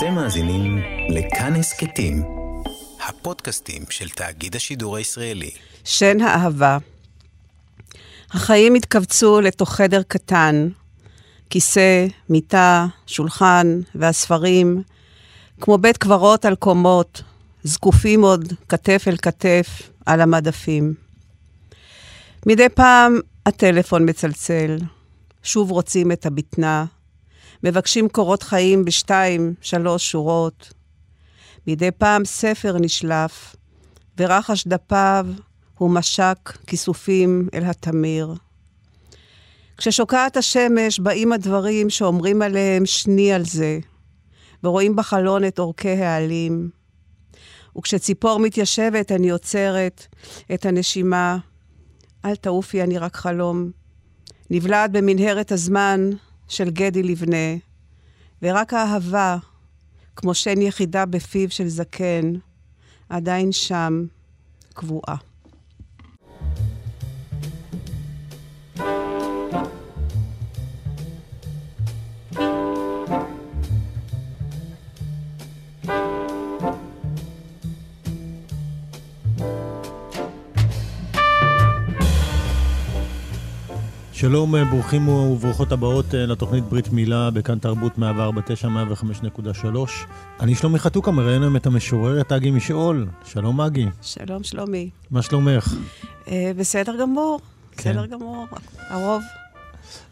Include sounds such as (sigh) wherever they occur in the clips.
אתם מאזינים לכאן הסכתים, הפודקאסטים של תאגיד השידור הישראלי. שן האהבה. החיים התכווצו לתוך חדר קטן, כיסא, מיטה, שולחן והספרים, כמו בית קברות על קומות, זקופים עוד כתף אל כתף על המדפים. מדי פעם הטלפון מצלצל, שוב רוצים את הבטנה, מבקשים קורות חיים בשתיים, שלוש שורות. מדי פעם ספר נשלף, ורחש דפיו הוא משק כיסופים אל התמיר. כששוקעת השמש באים הדברים שאומרים עליהם שני על זה, ורואים בחלון את אורכי העלים. וכשציפור מתיישבת אני עוצרת את הנשימה. אל תעופי, אני רק חלום. נבלעת במנהרת הזמן של גדי לבנה, ורק האהבה, כמו שן יחידה בפיו של זקן, עדיין שם, קבועה. שלום, אה, ברוכים וברוכות הבאות אה, לתוכנית ברית מילה בכאן תרבות 149, 105.3. אני שלומי חתוקה, מראיין היום את המשוררת אגי משאול. שלום אגי. שלום שלומי. מה שלומך? אה, בסדר גמור, כן. בסדר גמור, הרוב.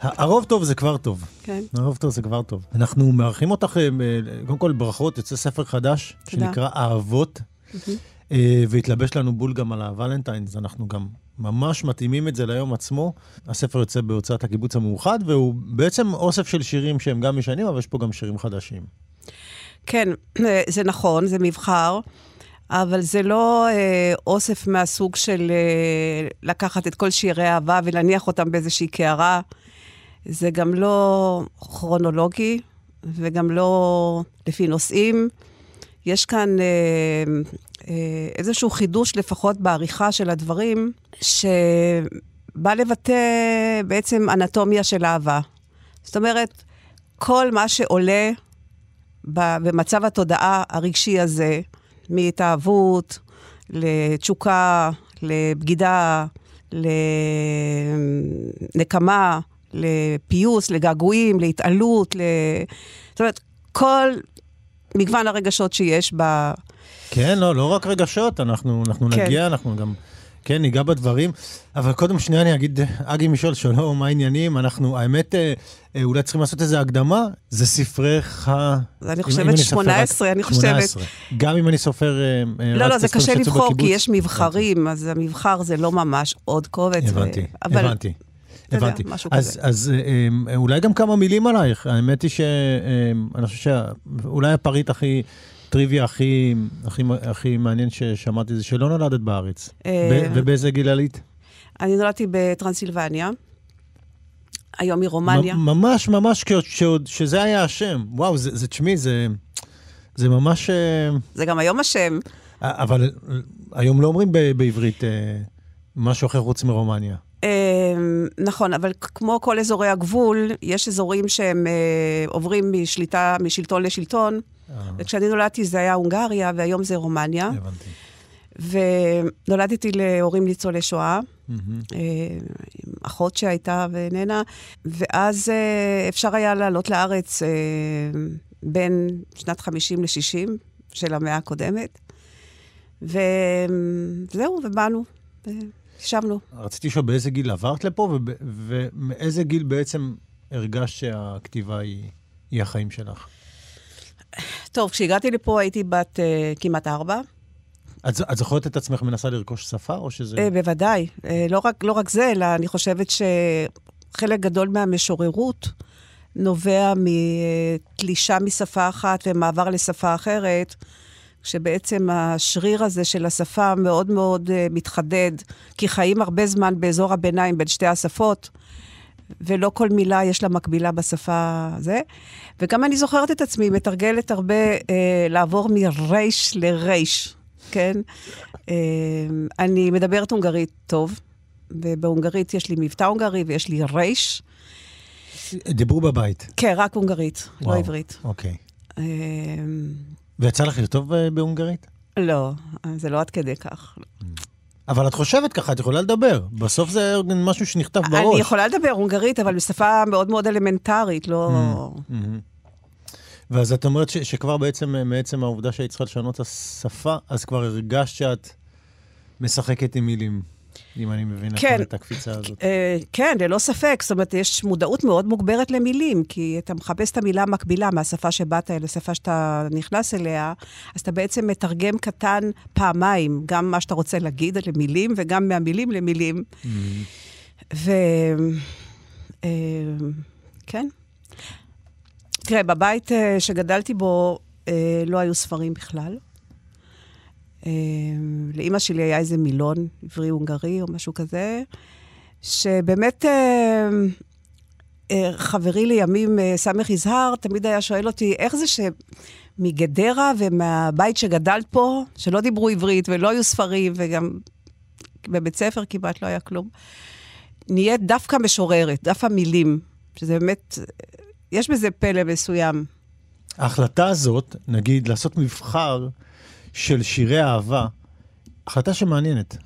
הרוב טוב זה כבר טוב. כן. הרוב טוב זה כבר טוב. אנחנו מארחים אותך, קודם כל ברכות, יוצא ספר חדש, תודה. שנקרא אהבות, mm-hmm. והתלבש לנו בול גם על הוולנטיינס, אנחנו גם ממש מתאימים את זה ליום עצמו. הספר יוצא בהוצאת הקיבוץ המאוחד, והוא בעצם אוסף של שירים שהם גם ישנים, אבל יש פה גם שירים חדשים. כן, זה נכון, זה מבחר. אבל זה לא אה, אוסף מהסוג של אה, לקחת את כל שירי האהבה ולהניח אותם באיזושהי קערה. זה גם לא כרונולוגי וגם לא לפי נושאים. יש כאן אה, אה, איזשהו חידוש לפחות בעריכה של הדברים, שבא לבטא בעצם אנטומיה של אהבה. זאת אומרת, כל מה שעולה במצב התודעה הרגשי הזה, מהתאהבות, לתשוקה, לבגידה, לנקמה, לפיוס, לגעגועים, להתעלות, ל... זאת אומרת, כל מגוון הרגשות שיש ב... כן, לא, לא רק רגשות, אנחנו, אנחנו כן. נגיע, אנחנו גם, כן, ניגע בדברים. אבל קודם שנייה אני אגיד, אגי משול, שלום, מה העניינים? אנחנו, האמת, אה, אה, אולי צריכים לעשות איזו הקדמה, זה ספרך... אני חושבת 18, אני חושבת. 18. גם אם אני סופר... אה, לא, לא, זה קשה לבחור, כי יש מבחרים, אז המבחר זה לא ממש עוד קובץ. הבנתי, הבנתי. הבנתי. אז, אז אולי גם כמה מילים עלייך. האמת היא שאני חושב שאולי הפריט הכי הטריוויה הכי, הכי, הכי מעניין ששמעתי זה שלא נולדת בארץ. אה, ובאיזה גיל עלית? אני נולדתי בטרנסילבניה. היום היא רומניה. ממש, ממש, שעוד, שזה היה השם. וואו, זה, זה תשמעי, זה, זה ממש... אה, זה גם היום השם. אבל היום לא אומרים בעברית אה, משהו אחר חוץ מרומניה. נכון, אבל כמו כל אזורי הגבול, יש אזורים שהם עוברים משליטה, משלטון לשלטון. וכשאני נולדתי זה היה הונגריה, והיום זה רומניה. הבנתי. ונולדתי להורים ניצולי שואה, mm-hmm. עם אחות שהייתה ואיננה, ואז אה, אפשר היה לעלות לארץ אה, בין שנת 50 ל-60 של המאה הקודמת, וזהו, ובאנו, ישבנו. רציתי לשאול באיזה גיל עברת לפה, ומאיזה גיל בעצם הרגשת שהכתיבה היא, היא החיים שלך? טוב, כשהגעתי לפה הייתי בת uh, כמעט ארבע. את, את זוכרת את עצמך מנסה לרכוש שפה, או שזה... Uh, בוודאי. Uh, לא, רק, לא רק זה, אלא אני חושבת שחלק גדול מהמשוררות נובע מתלישה משפה אחת ומעבר לשפה אחרת, שבעצם השריר הזה של השפה מאוד מאוד uh, מתחדד, כי חיים הרבה זמן באזור הביניים בין שתי השפות. ולא כל מילה יש לה מקבילה בשפה הזה. וגם אני זוכרת את עצמי מתרגלת הרבה אה, לעבור מרייש לרייש, כן? אה, אני מדברת הונגרית טוב, ובהונגרית יש לי מבטא הונגרי ויש לי רייש. דיברו בבית. כן, רק הונגרית, לא וואו, לא עברית. אוקיי. אה, ויצא לך לכתוב אה, בהונגרית? לא, זה לא עד כדי כך. אבל את חושבת ככה, את יכולה לדבר. בסוף זה משהו שנכתב בראש. אני יכולה לדבר הונגרית, אבל בשפה מאוד מאוד אלמנטרית, לא... Mm, ואז את אומרת ש- שכבר בעצם, מעצם העובדה שהיית צריכה לשנות את השפה, אז כבר הרגשת שאת משחקת עם מילים, אם אני מבין כן. נכון את הקפיצה הזאת. אה, כן, ללא ספק. זאת אומרת, יש מודעות מאוד מוגברת למילים, כי אתה מחפש את המילה המקבילה מהשפה שבאת אל השפה שאתה נכנס אליה, אז אתה בעצם מתרגם קטן פעמיים, גם מה שאתה רוצה להגיד למילים, וגם מהמילים למילים. ו... אה, כן. תראה, בבית אה, שגדלתי בו לא היו ספרים בכלל. אה, לאימא שלי היה איזה מילון עברי-הונגרי או משהו כזה, שבאמת אה, אה, חברי לימים, סמך יזהר, תמיד היה שואל אותי, איך זה שמגדרה ומהבית שגדלת פה, שלא דיברו עברית ולא היו ספרים, וגם בבית ספר כמעט לא היה כלום, נהיית דווקא משוררת, דווקא מילים, שזה באמת, יש בזה פלא מסוים. ההחלטה הזאת, נגיד, לעשות מבחר של שירי אהבה, החלטה שמעניינת.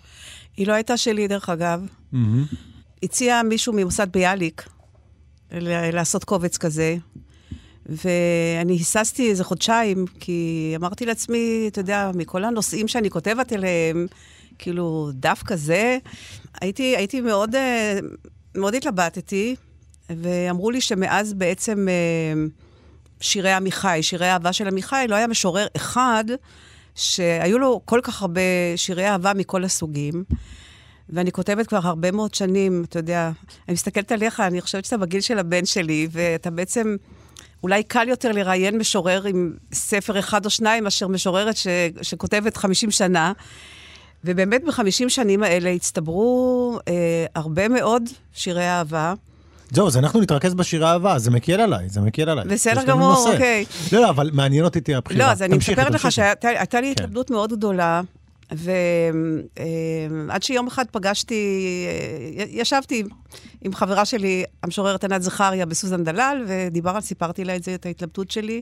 היא לא הייתה שלי, דרך אגב. מהמם. הציע מישהו ממוסד ביאליק ל- לעשות קובץ כזה, ואני היססתי איזה חודשיים, כי אמרתי לעצמי, אתה יודע, מכל הנושאים שאני כותבת אליהם, כאילו, דף כזה, הייתי, הייתי מאוד, אה, מאוד התלבטתי, ואמרו לי שמאז בעצם אה, שירי עמיחי, שירי אהבה של עמיחי, לא היה משורר אחד שהיו לו כל כך הרבה שירי אהבה מכל הסוגים. ואני כותבת כבר הרבה מאוד שנים, אתה יודע, אני מסתכלת עליך, אני חושבת שאתה בגיל של הבן שלי, ואתה בעצם, אולי קל יותר לראיין משורר עם ספר אחד או שניים, מאשר משוררת ש, שכותבת 50 שנה. ובאמת בחמישים שנים האלה הצטברו אה, הרבה מאוד שירי אהבה. זהו, אז אנחנו נתרכז בשירי אהבה, זה מקל עליי, זה מקל עליי. בסדר גמור. אוקיי. לא, לא, אבל מעניין אותי תהיה הבחירה. לא, אז אני מספרת לך. שהייתה לי כן. התלבטות מאוד גדולה, ועד שיום אחד פגשתי, אה, ישבתי עם חברה שלי, המשוררת ענת זכריה, בסוזן דלל, ודיברנו, סיפרתי לה את זה, את ההתלבטות שלי.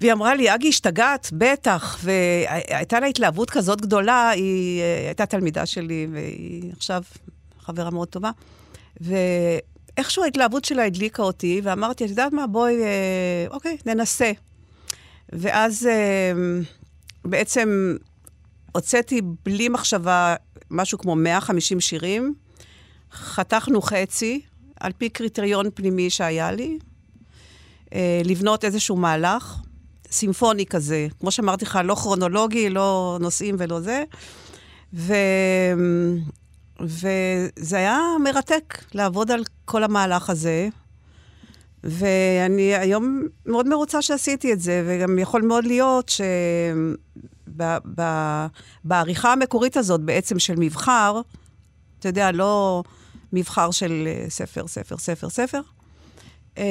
והיא אמרה לי, אגי, השתגעת? בטח. והייתה לה התלהבות כזאת גדולה, היא אה, הייתה תלמידה שלי, והיא עכשיו חברה מאוד טובה. ואיכשהו ההתלהבות שלה הדליקה אותי, ואמרתי, את יודעת מה, בואי, אה, אוקיי, ננסה. ואז אה, בעצם הוצאתי בלי מחשבה משהו כמו 150 שירים, חתכנו חצי, על פי קריטריון פנימי שהיה לי, אה, לבנות איזשהו מהלך, סימפוני כזה, כמו שאמרתי לך, לא כרונולוגי, לא נושאים ולא זה. ו... וזה היה מרתק לעבוד על כל המהלך הזה. ואני היום מאוד מרוצה שעשיתי את זה, וגם יכול מאוד להיות שבעריכה המקורית הזאת, בעצם של מבחר, אתה יודע, לא מבחר של אה, ספר, ספר, ספר, ספר, אמ,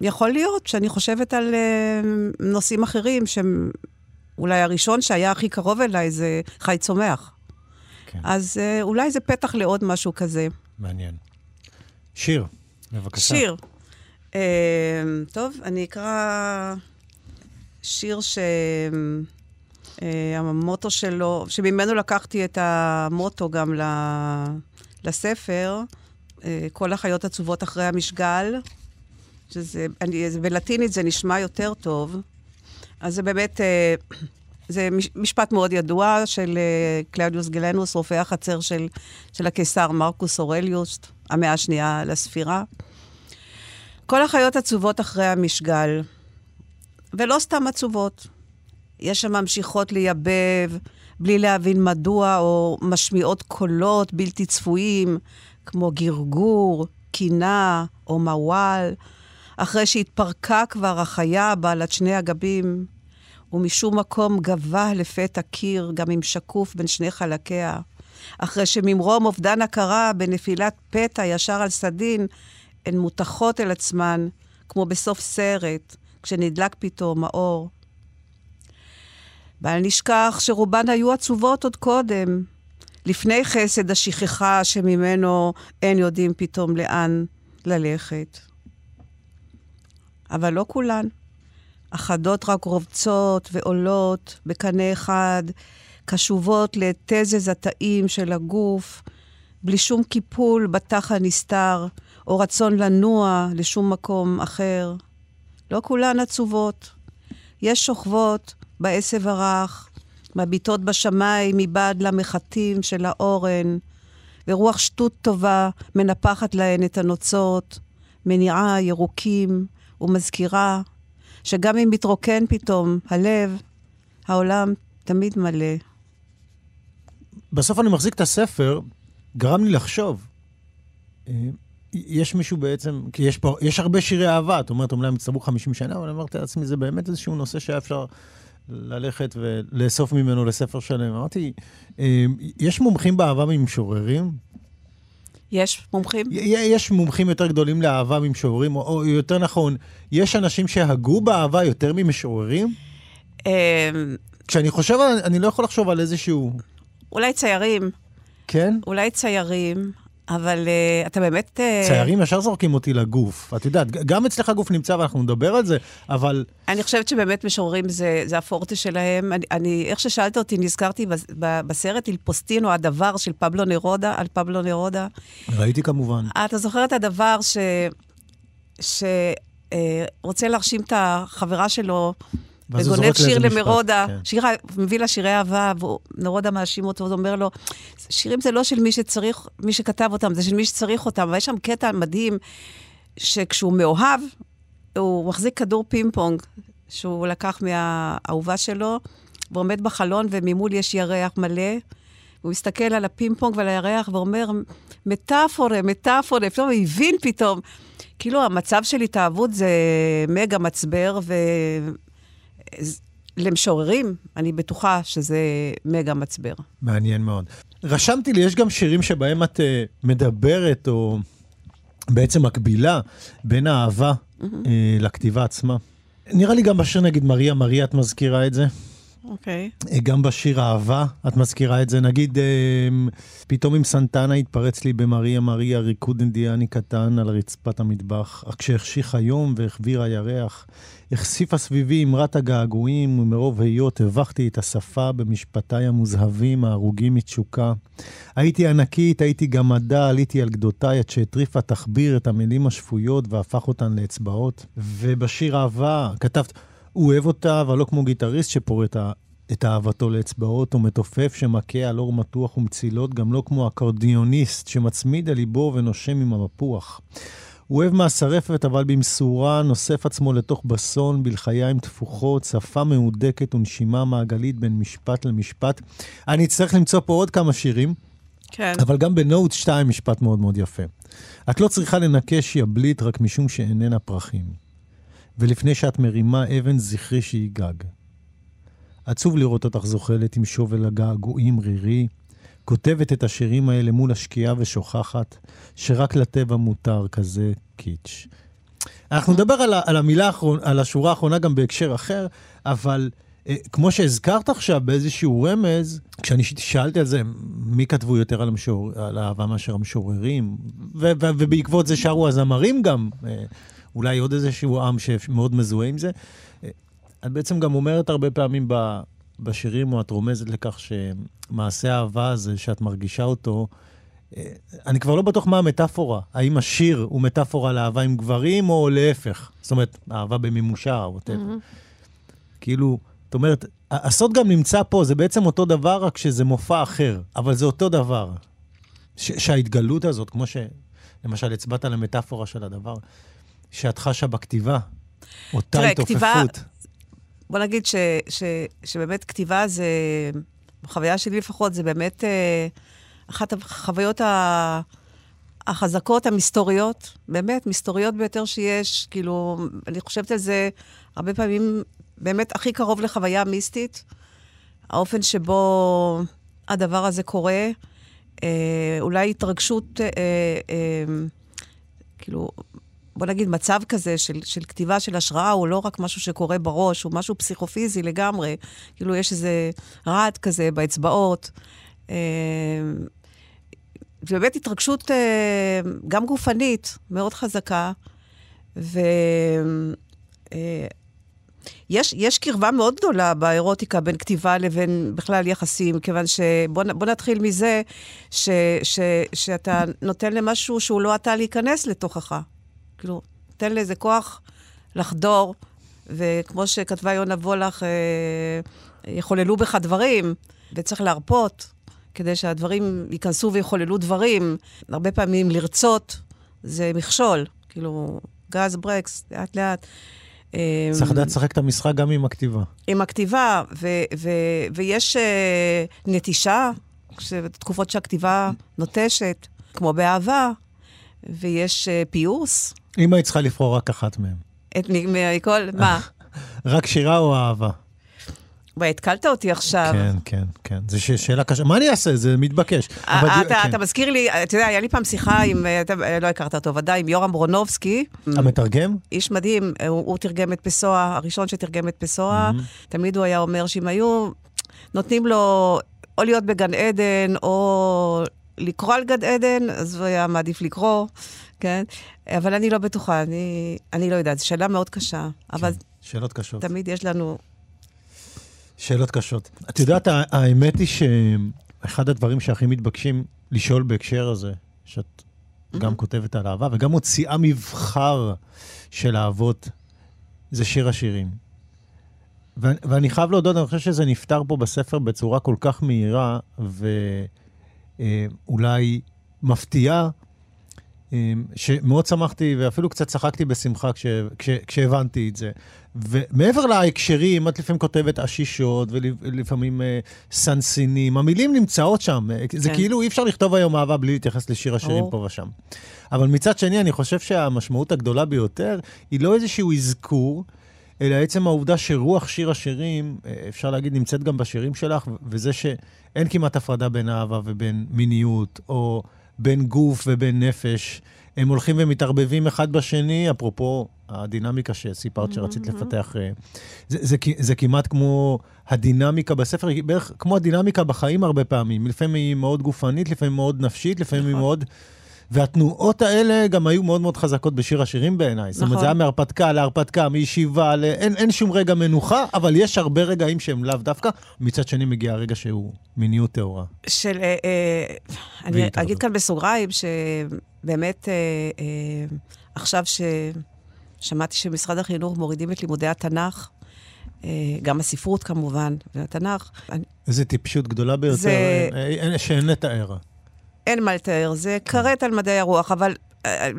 יכול להיות שאני חושבת על אה, נושאים אחרים, שאולי הראשון שהיה הכי קרוב אליי זה חי צומח. כן. אז אה, אולי זה פתח לעוד משהו כזה. מעניין. שיר, בבקשה. שיר. Uh, טוב, אני אקרא שיר שהמוטו שלו, שממנו לקחתי את המוטו גם ל... לספר, uh, כל החיות עצובות אחרי המשגל, שזה, אני, בלטינית זה נשמע יותר טוב. אז זה באמת, uh, זה מש- משפט מאוד ידוע של uh, קלאודיוס גלנוס, רופא החצר של, של הקיסר מרקוס אורליוס, המאה השנייה לספירה. כל החיות עצובות אחרי המשגל, ולא סתם עצובות. יש שם ממשיכות לייבב בלי להבין מדוע, או משמיעות קולות בלתי צפויים, כמו גרגור, קינה או מוואל, אחרי שהתפרקה כבר החיה בעלת שני הגבים, ומשום מקום גבה לפתע קיר, גם אם שקוף בין שני חלקיה. אחרי שממרום אובדן הכרה בנפילת פתע ישר על סדין, הן מותחות אל עצמן, כמו בסוף סרט, כשנדלק פתאום האור. בל נשכח שרובן היו עצובות עוד קודם, לפני חסד השכחה שממנו אין יודעים פתאום לאן ללכת. אבל לא כולן. אחדות רק רובצות ועולות בקנה אחד, קשובות לתזז התאים של הגוף, בלי שום קיפול בתח הנסתר, או רצון לנוע לשום מקום אחר. לא כולן עצובות. יש שוכבות בעשב הרך, מביטות בשמיים מבעד למחטים של האורן, ורוח שטות טובה מנפחת להן את הנוצות, מניעה ירוקים ומזכירה שגם אם מתרוקן פתאום הלב, העולם תמיד מלא. בסוף אני מחזיק את הספר, גרם לי לחשוב. אה, יש מישהו בעצם, כי יש פה, יש הרבה שירי אהבה, את אומרת, אומנם הצטברו 50 שנה, אבל אמרתי לעצמי, זה באמת איזשהו נושא שהיה אפשר ללכת ולאסוף ממנו לספר שלם. אמרתי, אה, יש מומחים באהבה ממשוררים? יש מומחים? יש מומחים יותר גדולים לאהבה ממשוררים, או יותר נכון, יש אנשים שהגו באהבה יותר ממשוררים? אמ, כשאני חושב, אני לא יכול לחשוב על איזשהו... אולי ציירים. כן? אולי ציירים. אבל uh, אתה באמת... Uh... ציירים ישר זורקים אותי לגוף. את יודעת, גם אצלך גוף נמצא ואנחנו נדבר על זה, אבל... אני חושבת שבאמת משוררים זה, זה הפורטה שלהם. אני, אני, איך ששאלת אותי, נזכרתי בסרט אילפוסטינו, הדבר של פבלו נרודה, על פבלו נרודה. ראיתי כמובן. אתה זוכר את הדבר ש... ש... אה, רוצה להרשים את החברה שלו וגונב שיר לנרודה, כן. שיר, מביא לה שירי אהבה, ונרודה מאשים אותו, ואומר לו, שירים זה לא של מי שצריך, מי שכתב אותם, זה של מי שצריך אותם. ויש שם קטע מדהים, שכשהוא מאוהב, הוא מחזיק כדור פינג פונג, שהוא לקח מהאהובה שלו, ועומד בחלון, וממול יש ירח מלא. הוא מסתכל על הפינג פונג ועל הירח ואומר, מטאפורה, מטאפורה, פתאום הוא הבין פתאום. כאילו, המצב של התאהבות זה מגה מצבר, ו... למשוררים, אני בטוחה שזה מגה מצבר. מעניין מאוד. רשמתי לי, יש גם שירים שבהם את uh, מדברת, או בעצם מקבילה, בין האהבה mm-hmm. uh, לכתיבה עצמה. נראה לי גם בשיר נגיד מריה, מריה, את מזכירה את זה? אוקיי. Okay. אה, גם בשיר אהבה, את מזכירה את זה. נגיד, פתאום עם סנטנה התפרץ לי במריה מריה ריקוד אינדיאני קטן על רצפת המטבח, כשהחשיך היום והחביר הירח, החשיפה סביבי אמרת הגעגועים, ומרוב היות הבכתי את השפה במשפטיי המוזהבים, ההרוגים מתשוקה. הייתי ענקית, הייתי גמדה, עליתי על גדותיי, עד שהטריפה תחביר את המילים השפויות והפך אותן לאצבעות. ובשיר אהבה כתבת, הוא אוהב אותה, אבל לא כמו גיטריסט שפורט את אהבתו לאצבעות, או מתופף שמכה על אור מתוח ומצילות, גם לא כמו אקורדיוניסט שמצמיד על ליבו ונושם עם המפוח. הוא אוהב מהשרפת, אבל במשורה נוסף עצמו לתוך בסון, בלחיים תפוחות, שפה מהודקת ונשימה מעגלית בין משפט למשפט. אני אצטרך למצוא פה עוד כמה שירים, כן. אבל גם בנוט 2 משפט מאוד מאוד יפה. את לא צריכה לנקש יבלית רק משום שאיננה פרחים. ולפני שאת מרימה אבן, זכרי שהיא גג. עצוב לראות אותך זוחלת עם שובל הגעגועים רירי, כותבת את השירים האלה מול השקיעה ושוכחת שרק לטבע מותר כזה קיץ'. אנחנו נדבר על, על המילה האחרונה, על השורה האחרונה גם בהקשר אחר, אבל אה, כמו שהזכרת עכשיו באיזשהו רמז, כשאני שאלתי על זה, מי כתבו יותר על, המשור, על האהבה מאשר המשוררים, ו, ו, ובעקבות זה שרו הזמרים גם, אה, אולי עוד איזשהו עם שמאוד מזוהה עם זה. את בעצם גם אומרת הרבה פעמים ב, בשירים, או את רומזת לכך שמעשה האהבה הזה, שאת מרגישה אותו, אה, אני כבר לא בטוח מה המטאפורה. האם השיר הוא מטאפורה לאהבה עם גברים, או להפך? זאת אומרת, אהבה במימושה, או ווטאבר. Mm-hmm. כאילו, זאת אומרת, הסוד גם נמצא פה, זה בעצם אותו דבר, רק שזה מופע אחר, אבל זה אותו דבר. ש- שההתגלות הזאת, כמו שלמשל הצבעת על המטאפורה של הדבר, שאת חשה בכתיבה, אותה התעופפות. כתיבה, בוא נגיד ש, ש, שבאמת כתיבה זה, בחוויה שלי לפחות, זה באמת אה, אחת החוויות ה... החזקות, המסתוריות, באמת, מסתוריות ביותר שיש. כאילו, אני חושבת על זה הרבה פעמים, באמת הכי קרוב לחוויה מיסטית. האופן שבו הדבר הזה קורה, אה, אולי התרגשות, אה, אה, כאילו, בוא נגיד, מצב כזה של, של כתיבה של השראה הוא לא רק משהו שקורה בראש, הוא משהו פסיכופיזי לגמרי. כאילו, יש איזה רעד כזה באצבעות. אה, ובאמת התרגשות אה, גם גופנית מאוד חזקה. ו... אה, יש קרבה מאוד גדולה באירוטיקה בין כתיבה לבין בכלל יחסים, כיוון שבוא נתחיל מזה ש, ש, שאתה נותן למשהו שהוא לא אתה להיכנס לתוכך. כאילו, תן לאיזה כוח לחדור, וכמו שכתבה יונה וולך, אה, יחוללו בך דברים, וצריך להרפות כדי שהדברים ייכנסו ויחוללו דברים. הרבה פעמים לרצות זה מכשול, כאילו, גז ברקס, לאט-לאט. צריך לדעת לשחק את המשחק גם עם הכתיבה. עם הכתיבה, ו- ו- ויש uh, נטישה, תקופות שהכתיבה נוטשת, כמו באהבה, ויש uh, פיוס. אם היית צריכה לבחור רק אחת מהן. את מכל, מה? (laughs) רק שירה או אהבה? וואי, התקלת אותי עכשיו. כן, כן, כן. זו שאלה קשה. מה אני אעשה? זה מתבקש. אה, אבל, אתה, כן. אתה מזכיר לי, אתה יודע, היה לי פעם שיחה עם, אתה לא הכרת אותו ודאי, עם יורם ברונובסקי. המתרגם? איש מדהים, הוא, הוא תרגם את פסואה, הראשון שתרגם את פסואה. Mm-hmm. תמיד הוא היה אומר שאם היו נותנים לו או להיות בגן עדן, או לקרוא על גן עדן, אז הוא היה מעדיף לקרוא, כן? אבל אני לא בטוחה, אני, אני לא יודעת, זו שאלה מאוד קשה. כן, אבל שאלות קשות. תמיד יש לנו... שאלות קשות. את יודעת, האמת היא שאחד הדברים שהכי מתבקשים לשאול בהקשר הזה, שאת גם כותבת על אהבה וגם מוציאה מבחר של אהבות, זה שיר השירים. ואני חייב להודות, אני חושב שזה נפתר פה בספר בצורה כל כך מהירה ואולי מפתיעה, אמ, שמאוד שמחתי ואפילו קצת צחקתי בשמחה כש, כש, כשהבנתי את זה. ומעבר להקשרים, את לפעמים כותבת עשישות ולפעמים אה, סנסינים, המילים נמצאות שם. אה, כן. זה כאילו אי אפשר לכתוב היום אהבה בלי להתייחס לשיר השירים פה ושם. אבל מצד שני, אני חושב שהמשמעות הגדולה ביותר היא לא איזשהו אזכור, אלא עצם העובדה שרוח שיר השירים, אה, אפשר להגיד, נמצאת גם בשירים שלך, וזה שאין כמעט הפרדה בין אהבה ובין מיניות, או... בין גוף ובין נפש. הם הולכים ומתערבבים אחד בשני, אפרופו הדינמיקה שסיפרת שרצית mm-hmm. לפתח. אה, זה, זה, זה כמעט כמו הדינמיקה בספר, בערך כמו הדינמיקה בחיים הרבה פעמים. לפעמים היא מאוד גופנית, לפעמים מאוד נפשית, לפעמים היא נכון. מאוד... והתנועות האלה גם היו מאוד מאוד חזקות בשיר השירים בעיניי. נכון. זאת אומרת, זה היה נכון. מהרפתקה להרפתקה, מישיבה, ל... אין, אין שום רגע מנוחה, אבל יש הרבה רגעים שהם לאו דווקא. מצד שני מגיע הרגע שהוא מיניות טהורה. של, אה, אה, אני אגיד כאן בסוגריים, שבאמת אה, אה, עכשיו ששמעתי שמשרד החינוך מורידים את לימודי התנ"ך, אה, גם הספרות כמובן, והתנ"ך. איזה טיפשות גדולה ביותר, זה... אין, שאין לתאר. אין מה לתאר, זה כרת על מדעי הרוח, אבל אה,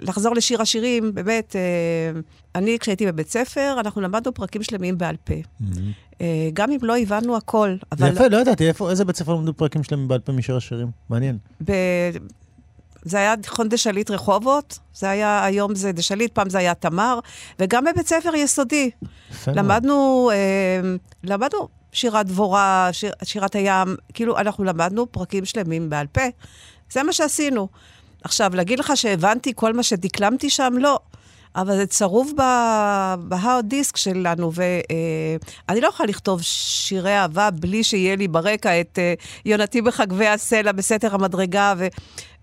לחזור לשיר השירים, באמת, אה, אני כשהייתי בבית ספר, אנחנו למדנו פרקים שלמים בעל פה. אה, גם אם לא הבנו הכל, אבל... יפה, לא ידעתי, איפה, איזה בית ספר למדו פרקים שלמים בעל פה משיר השירים? מעניין. ב... זה היה תיכון דשליט רחובות, זה היה, היום זה דשליט, פעם זה היה תמר, וגם בבית ספר יסודי. למדנו, אה, למדנו שירת דבורה, שיר, שירת הים, כאילו, אנחנו למדנו פרקים שלמים בעל פה. זה מה שעשינו. עכשיו, להגיד לך שהבנתי כל מה שדקלמתי שם? לא. אבל זה צרוב בהארד דיסק שלנו, ואני אה, לא יכולה לכתוב שירי אהבה בלי שיהיה לי ברקע את אה, יונתי בחגבי הסלע בסתר המדרגה, ו,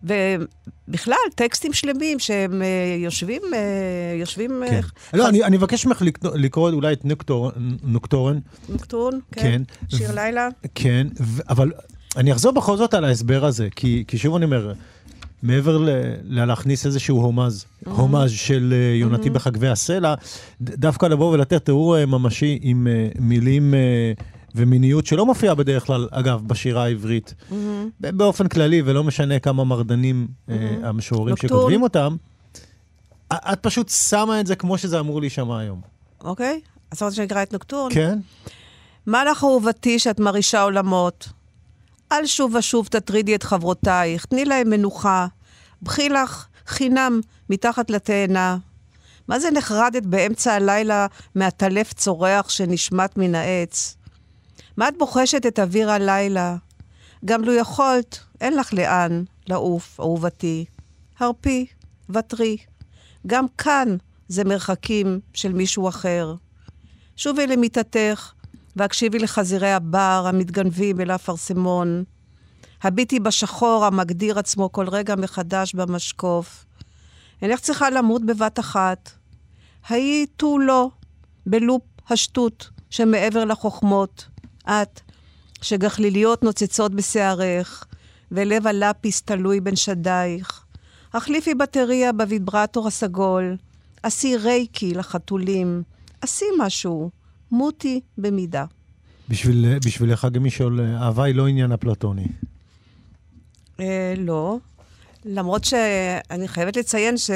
ובכלל, טקסטים שלמים שהם אה, יושבים, יושבים... כן. לא. אני, אני מבקש ממך לקרוא אולי את נוקטור, נוקטורן. נוקטורן, כן. כן. שיר לילה. כן, אבל אני אחזור בכל זאת על ההסבר הזה, כי, כי שוב אני אומר, מעבר ללהכניס איזשהו הומז, mm-hmm. הומז של יונתי mm-hmm. בחגבי הסלע, דווקא לבוא ולתת תיאור uh, ממשי עם uh, מילים ומיניות שלא מופיעה בדרך כלל, אגב, בשירה העברית, mm-hmm. באופן כללי, ולא משנה כמה מרדנים mm-hmm. המשוררים. שכותבים אותם, את פשוט שמה את זה כמו שזה אמור להישמע היום. אוקיי, okay. אז אתה רוצה שנקרא את נוקטורן? כן. מה לך אהובתי שאת מרעישה עולמות? אל שוב ושוב תטרידי את חברותייך, תני להם מנוחה. בכי לך חינם מתחת לתאנה. מה זה נחרדת באמצע הלילה מהטלף צורח שנשמט מן העץ? מה את בוחשת את אוויר הלילה? גם לו יכולת, אין לך לאן לעוף, אהובתי. הרפי, ותרי. גם כאן זה מרחקים של מישהו אחר. שובי למיטתך, והקשיבי לחזירי הבר המתגנבים אל האפרסמון. הביטי בשחור המגדיר עצמו כל רגע מחדש במשקוף. אינך צריכה למות בבת אחת. היי תו לא, בלופ השטות שמעבר לחוכמות, את, שגחליליות נוצצות בשערך, ולב הלפיס תלוי בין שדייך. החליפי בטריה בוויברטור הסגול, עשי רייקי לחתולים, עשי משהו, מותי במידה. בשביל, בשבילך גם לשאול, אהבה היא לא עניין אפלטוני. אה, לא. למרות שאני חייבת לציין ש...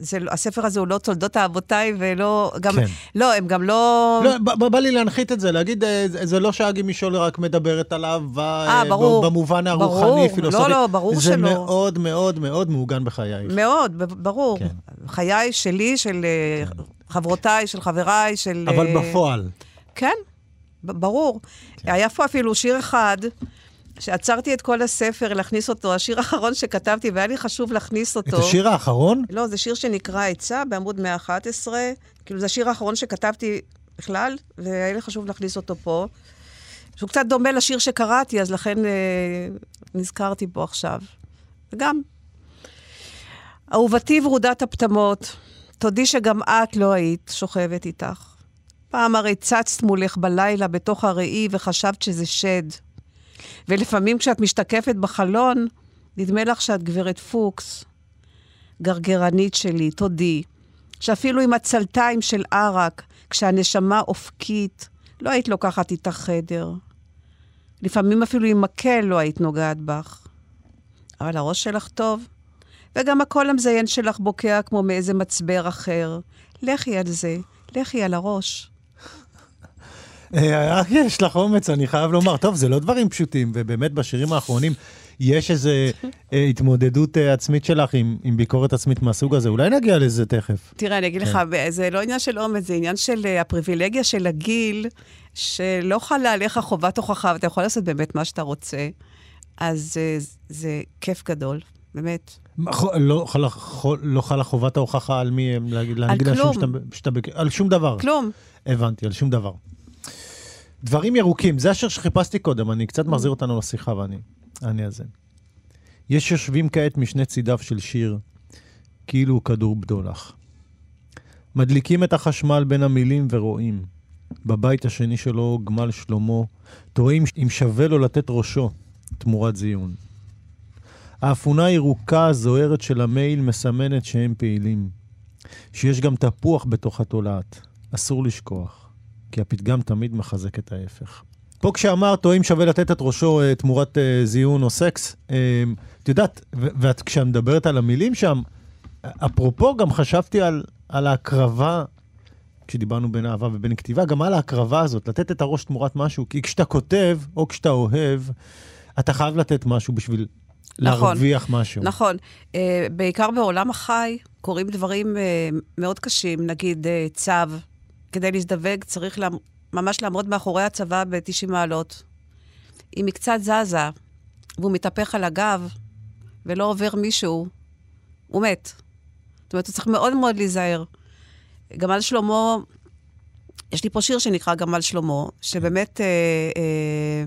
זה, הספר הזה הוא לא תולדות אבותיי, ולא... גם, כן. לא, הם גם לא... לא, ב- ב- בא לי להנחית את זה, להגיד, אה, זה זה לא שאגי משול רק מדברת על אהבה, אה, ברור. במובן ברור. הרוחני, פילוסופי. לא, לא, ברור זה שלא. מאוד מאוד מאוד מעוגן בחייך. מאוד, ברור. כן. חיי שלי, של אה, חברותיי, של חבריי, של... אבל אה, בפועל. כן, ברור. כן. היה פה אפילו שיר אחד, שעצרתי את כל הספר להכניס אותו, השיר האחרון שכתבתי, והיה לי חשוב להכניס את אותו. השיר האחרון? לא, זה שיר שנקרא עצה בעמוד 111. כאילו, זה השיר האחרון שכתבתי בכלל, והיה לי חשוב להכניס אותו פה. שהוא קצת דומה לשיר שקראתי, אז לכן אה, נזכרתי בו עכשיו. וגם, אהובתי ורודת הפטמות, תודי שגם את לא היית שוכבת איתך. פעם הרי צצת מולך בלילה בתוך הראי וחשבת שזה שד. ולפעמים כשאת משתקפת בחלון, נדמה לך שאת גברת פוקס. גרגרנית שלי, תודי, שאפילו עם הצלתיים של ערק, כשהנשמה אופקית, לא היית לוקחת איתך חדר. לפעמים אפילו עם מקל לא היית נוגעת בך. אבל הראש שלך טוב, וגם הקול המזיין שלך בוקע כמו מאיזה מצבר אחר. לכי על זה, לכי על הראש. אה, יש לך אומץ, אני חייב לומר. טוב, זה לא דברים פשוטים, ובאמת בשירים האחרונים יש איזו אה, התמודדות אה, עצמית שלך עם, עם ביקורת עצמית מהסוג הזה. אולי נגיע לזה תכף. תראה, אני אגיד לך, זה לא עניין של אומץ, זה עניין של הפריבילגיה של הגיל, שלא חלה עליך חובת הוכחה, ואתה יכול לעשות באמת מה שאתה רוצה. אז אה, זה כיף גדול, באמת. לא חלה- לא חלה חובת ההוכחה על מי הם, להגיד להגיד כלום. שאתה, על שום דבר. כלום. הבנתי, על שום דבר. דברים ירוקים, זה השיר שחיפשתי קודם, אני קצת מחזיר אותנו לשיחה ואני אני על זה. יש יושבים כעת משני צידיו של שיר, כאילו הוא כדור בדולח. מדליקים את החשמל בין המילים ורואים. בבית השני שלו, גמל שלמה, תוהים אם שווה לו לתת ראשו תמורת זיון. האפונה הירוקה הזוהרת של המייל מסמנת שהם פעילים. שיש גם תפוח בתוך התולעת. אסור לשכוח, כי הפתגם תמיד מחזק את ההפך. פה כשאמרת, או אם שווה לתת את ראשו אה, תמורת אה, זיון או סקס, אה, את יודעת, ואת כשאת מדברת על המילים שם, אפרופו, גם חשבתי על, על ההקרבה, כשדיברנו בין אהבה ובין כתיבה, גם על ההקרבה הזאת, לתת את הראש תמורת משהו, כי כשאתה כותב, או כשאתה אוהב, אתה חייב לתת משהו בשביל נכון. להרוויח משהו. נכון. Uh, בעיקר בעולם החי קורים דברים uh, מאוד קשים, נגיד uh, צו. כדי להזדווג צריך לעמ... ממש לעמוד מאחורי הצבא ב-90 מעלות. אם היא קצת זזה והוא מתהפך על הגב ולא עובר מישהו, הוא מת. זאת אומרת, הוא צריך מאוד מאוד להיזהר. גמל שלמה, יש לי פה שיר שנקרא גמל שלמה, שבאמת אה, אה,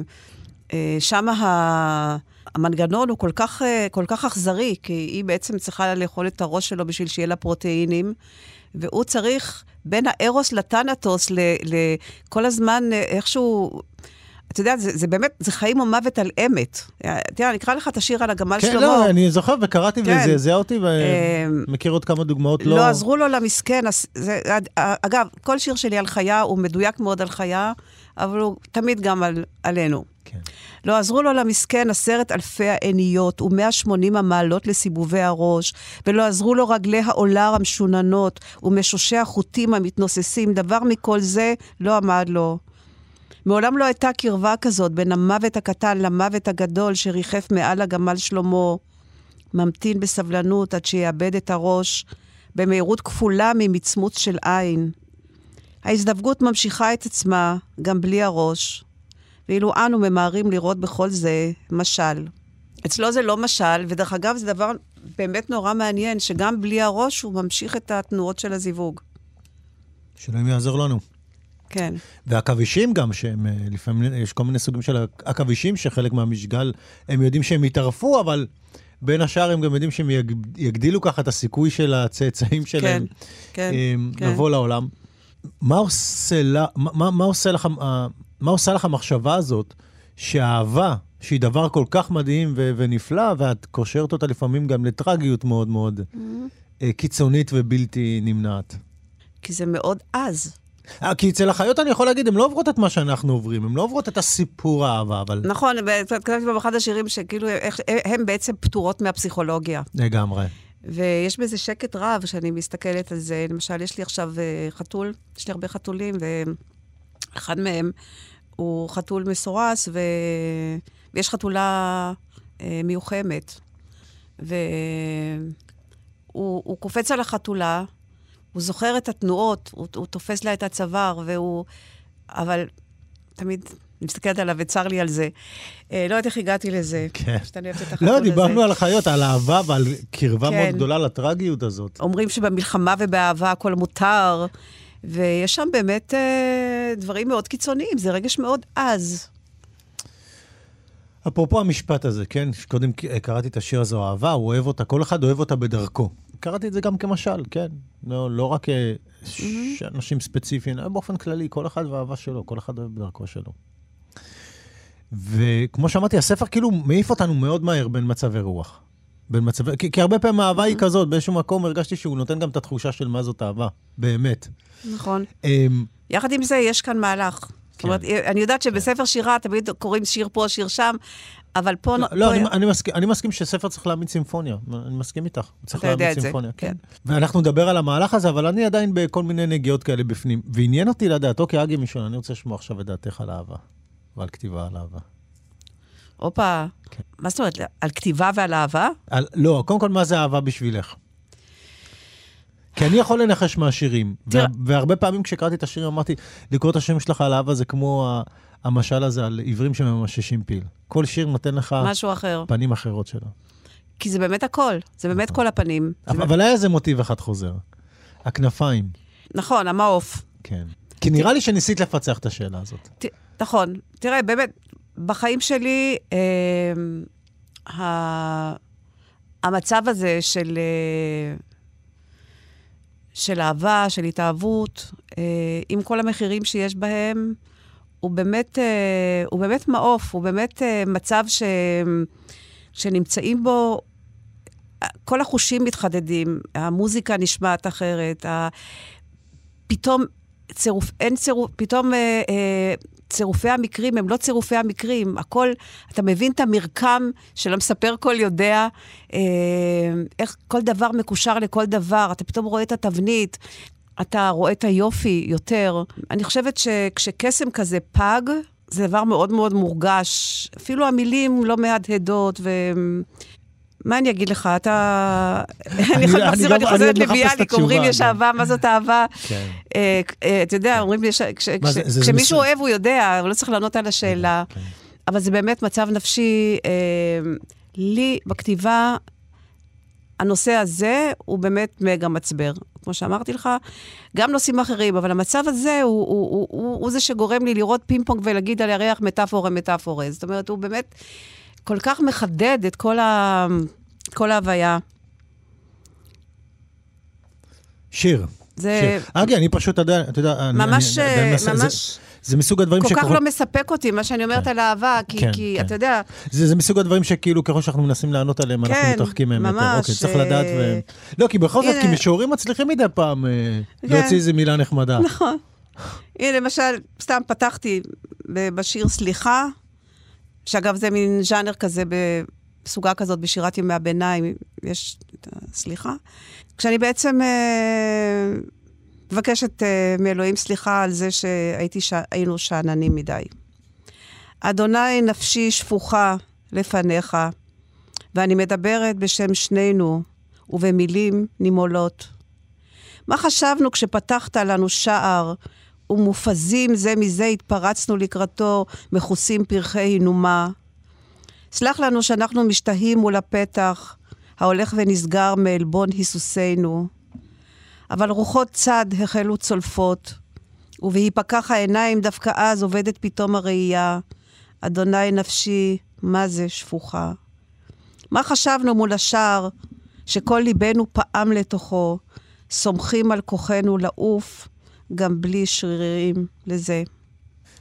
אה, שם ה... המנגנון הוא כל כך, אה, כל כך אכזרי, כי היא בעצם צריכה לאכול את הראש שלו בשביל שיהיה לה פרוטאינים, והוא צריך בין הארוס לטנטוס, ל, ל, כל הזמן אה, איכשהו... אתה יודע, זה, זה באמת, זה חיים או מוות על אמת. אה, תראה, אני אקרא לך את השיר על הגמל כן, שלמה. לא, אני זוכר וקראתי כן. וזה זעזע אותי, אמ, ומכיר עוד כמה דוגמאות לא... לא עזרו לו למסכן. זה, אגב, כל שיר שלי על חיה הוא מדויק מאוד על חיה, אבל הוא תמיד גם על, עלינו. כן. לא עזרו לו למסכן עשרת אלפי העיניות ו-180 המעלות לסיבובי הראש, ולא עזרו לו רגלי העולר המשוננות ומשושי החוטים המתנוססים, דבר מכל זה לא עמד לו. מעולם לא הייתה קרבה כזאת בין המוות הקטן למוות הגדול שריחף מעל הגמל שלמה. ממתין בסבלנות עד שיאבד את הראש, במהירות כפולה ממצמוץ של עין. ההזדווגות ממשיכה את עצמה גם בלי הראש, ואילו אנו ממהרים לראות בכל זה משל. אצלו זה לא משל, ודרך אגב, זה דבר באמת נורא מעניין, שגם בלי הראש הוא ממשיך את התנועות של הזיווג. שאלוהים יעזור לנו. כן. והעכבישים גם, שהם אה, לפעמים, יש כל מיני סוגים של עכבישים, שחלק מהמשגל, הם יודעים שהם יטרפו, אבל בין השאר הם גם יודעים שהם יג- יגדילו ככה את הסיכוי של הצאצאים שלהם כן, אה, כן. לבוא לעולם. מה עושה, מה, מה, עושה לך, מה עושה לך המחשבה הזאת שאהבה, שהיא דבר כל כך מדהים ו- ונפלא, ואת קושרת אותה לפעמים גם לטרגיות מאוד מאוד mm-hmm. קיצונית ובלתי נמנעת? כי זה מאוד עז. אה, כי אצל החיות אני יכול להגיד, הן לא עוברות את מה שאנחנו עוברים, הן לא עוברות את הסיפור האהבה, אבל... נכון, כתבתי באחד השירים שכאילו, הן בעצם פטורות מהפסיכולוגיה. לגמרי. ויש בזה שקט רב שאני מסתכלת על זה. למשל, יש לי עכשיו אה, חתול, יש לי הרבה חתולים, ואחד מהם הוא חתול מסורס, ו... ויש חתולה אה, מיוחמת. והוא קופץ על החתולה, הוא זוכר את התנועות, הוא, הוא תופס לה את הצוואר, והוא... אבל תמיד אני מסתכלת עליו וצר לי על זה. אה, לא יודעת איך הגעתי לזה. כן. לא, דיברנו על החיות, על אהבה ועל קרבה כן. מאוד גדולה לטרגיות הזאת. אומרים שבמלחמה ובאהבה הכל מותר, ויש שם באמת אה, דברים מאוד קיצוניים, זה רגש מאוד עז. אפרופו המשפט הזה, כן? קודם קראתי את השיר הזה, אהבה, הוא אוהב אותה, כל אחד אוהב אותה בדרכו. קראתי את זה גם כמשל, כן. לא, לא רק אה. אנשים ספציפיים, באופן כללי, כל אחד והאהבה שלו, כל אחד אוהב בדרכו שלו. וכמו שאמרתי, הספר כאילו מעיף אותנו מאוד מהר בין מצבי רוח. בין מצבי... כי, כי הרבה פעמים האהבה היא כזאת, באיזשהו מקום הרגשתי שהוא נותן גם את התחושה של מה זאת אהבה, באמת. נכון. Um, יחד עם זה, יש כאן מהלך. כן. זאת אומרת, אני יודעת שבספר שירה תמיד קוראים שיר פה, שיר שם, אבל פה... לא, לא פה... אני, אני, מסכים, אני מסכים שספר צריך להעמיד סימפוניה, אני מסכים איתך. צריך להעמיד סימפוניה, כן. כן. ואנחנו נדבר על המהלך הזה, אבל אני עדיין בכל מיני נגיעות כאלה בפנים. ועניין אותי לדעת, אוקיי, אגי מישון, אני רוצה לשמוע עכשיו את דעתך על אהבה, ועל כתיבה על אהבה. הופה, כן. מה זאת אומרת, על כתיבה ועל אהבה? על, לא, קודם כל, מה זה אהבה בשבילך? כי אני יכול לנחש מהשירים, תראה... והרבה פעמים כשקראתי את השירים אמרתי, לקרוא את השם שלך על אהבה זה כמו המשל הזה על עיוורים שממששים פיל. כל שיר נותן לך... משהו אחר. פנים אחרות שלו. כי זה באמת הכל, זה באמת נכון. כל הפנים. אבל, אבל היה איזה מוטיב אחד חוזר, הכנפיים. נכון, המעוף. כן. כי נראה לי שניסית לפצח את השאלה הזאת. ת, נכון. תראה, באמת, בחיים שלי, אה, המצב הזה של, אה, של אהבה, של התאהבות, אה, עם כל המחירים שיש בהם, הוא באמת, אה, הוא באמת מעוף, הוא באמת אה, מצב ש, שנמצאים בו, כל החושים מתחדדים, המוזיקה נשמעת אחרת, ה, פתאום צירוף, אין צירוף, פתאום אה, אה, צירופי המקרים הם לא צירופי המקרים, הכל, אתה מבין את המרקם של המספר כל יודע, אה, איך כל דבר מקושר לכל דבר, אתה פתאום רואה את התבנית, אתה רואה את היופי יותר. אני חושבת שכשקסם כזה פג, זה דבר מאוד מאוד מורגש. אפילו המילים לא מהדהדות, ו... מה אני אגיד לך, אתה... (laughs) אני מחזיר, אני חוזרת לביאליק, אומרים יש אהבה, מה זאת אהבה? כן. אה, אה, אתה יודע, אומרים לי, כשמישהו אוהב הוא יודע, הוא לא צריך לענות על השאלה. כן. אבל זה באמת מצב נפשי. אה, לי, בכתיבה, הנושא הזה הוא באמת מגה מצבר. כמו שאמרתי לך, גם נושאים אחרים, אבל המצב הזה הוא, הוא, הוא, הוא, הוא זה שגורם לי לראות פינג פונג ולהגיד על הירח מטאפורה מטאפורה. זאת אומרת, הוא באמת... כל כך מחדד את כל, ה... כל ההוויה. שיר. זה... שיר. אגי, אני פשוט, יודע, אתה יודע, ממש, אני, אני, ממש... זה, זה מסוג הדברים שקורים... כל כך לא מספק אותי, מה שאני אומרת כן. על אהבה, כי, כן, כי כן. אתה יודע... זה, זה מסוג הדברים שכאילו, ככל שאנחנו מנסים לענות עליהם, כן, אנחנו מתרחקים מהם יותר. ממש. אוקיי, צריך לדעת ו... לא, כי בכל זאת, כי משוררים מצליחים מדי פעם אה, כן. להוציא איזה מילה נחמדה. נכון. הנה, למשל, סתם פתחתי בשיר סליחה, שאגב, זה מין ז'אנר כזה, בסוגה כזאת, בשירת ימי הביניים, יש את הסליחה. כשאני בעצם אה, מבקשת אה, מאלוהים סליחה על זה שהיינו ש... שאננים מדי. אדוני, נפשי שפוכה לפניך, ואני מדברת בשם שנינו, ובמילים נימולות. מה חשבנו כשפתחת לנו שער ומופזים זה מזה התפרצנו לקראתו, מכוסים פרחי הינומה. סלח לנו שאנחנו משתהים מול הפתח, ההולך ונסגר מעלבון היסוסינו. אבל רוחות צד החלו צולפות, ובהיפקח העיניים דווקא אז עובדת פתאום הראייה. אדוני נפשי, מה זה שפוכה? מה חשבנו מול השער, שכל ליבנו פעם לתוכו, סומכים על כוחנו לעוף, גם בלי שרירים לזה.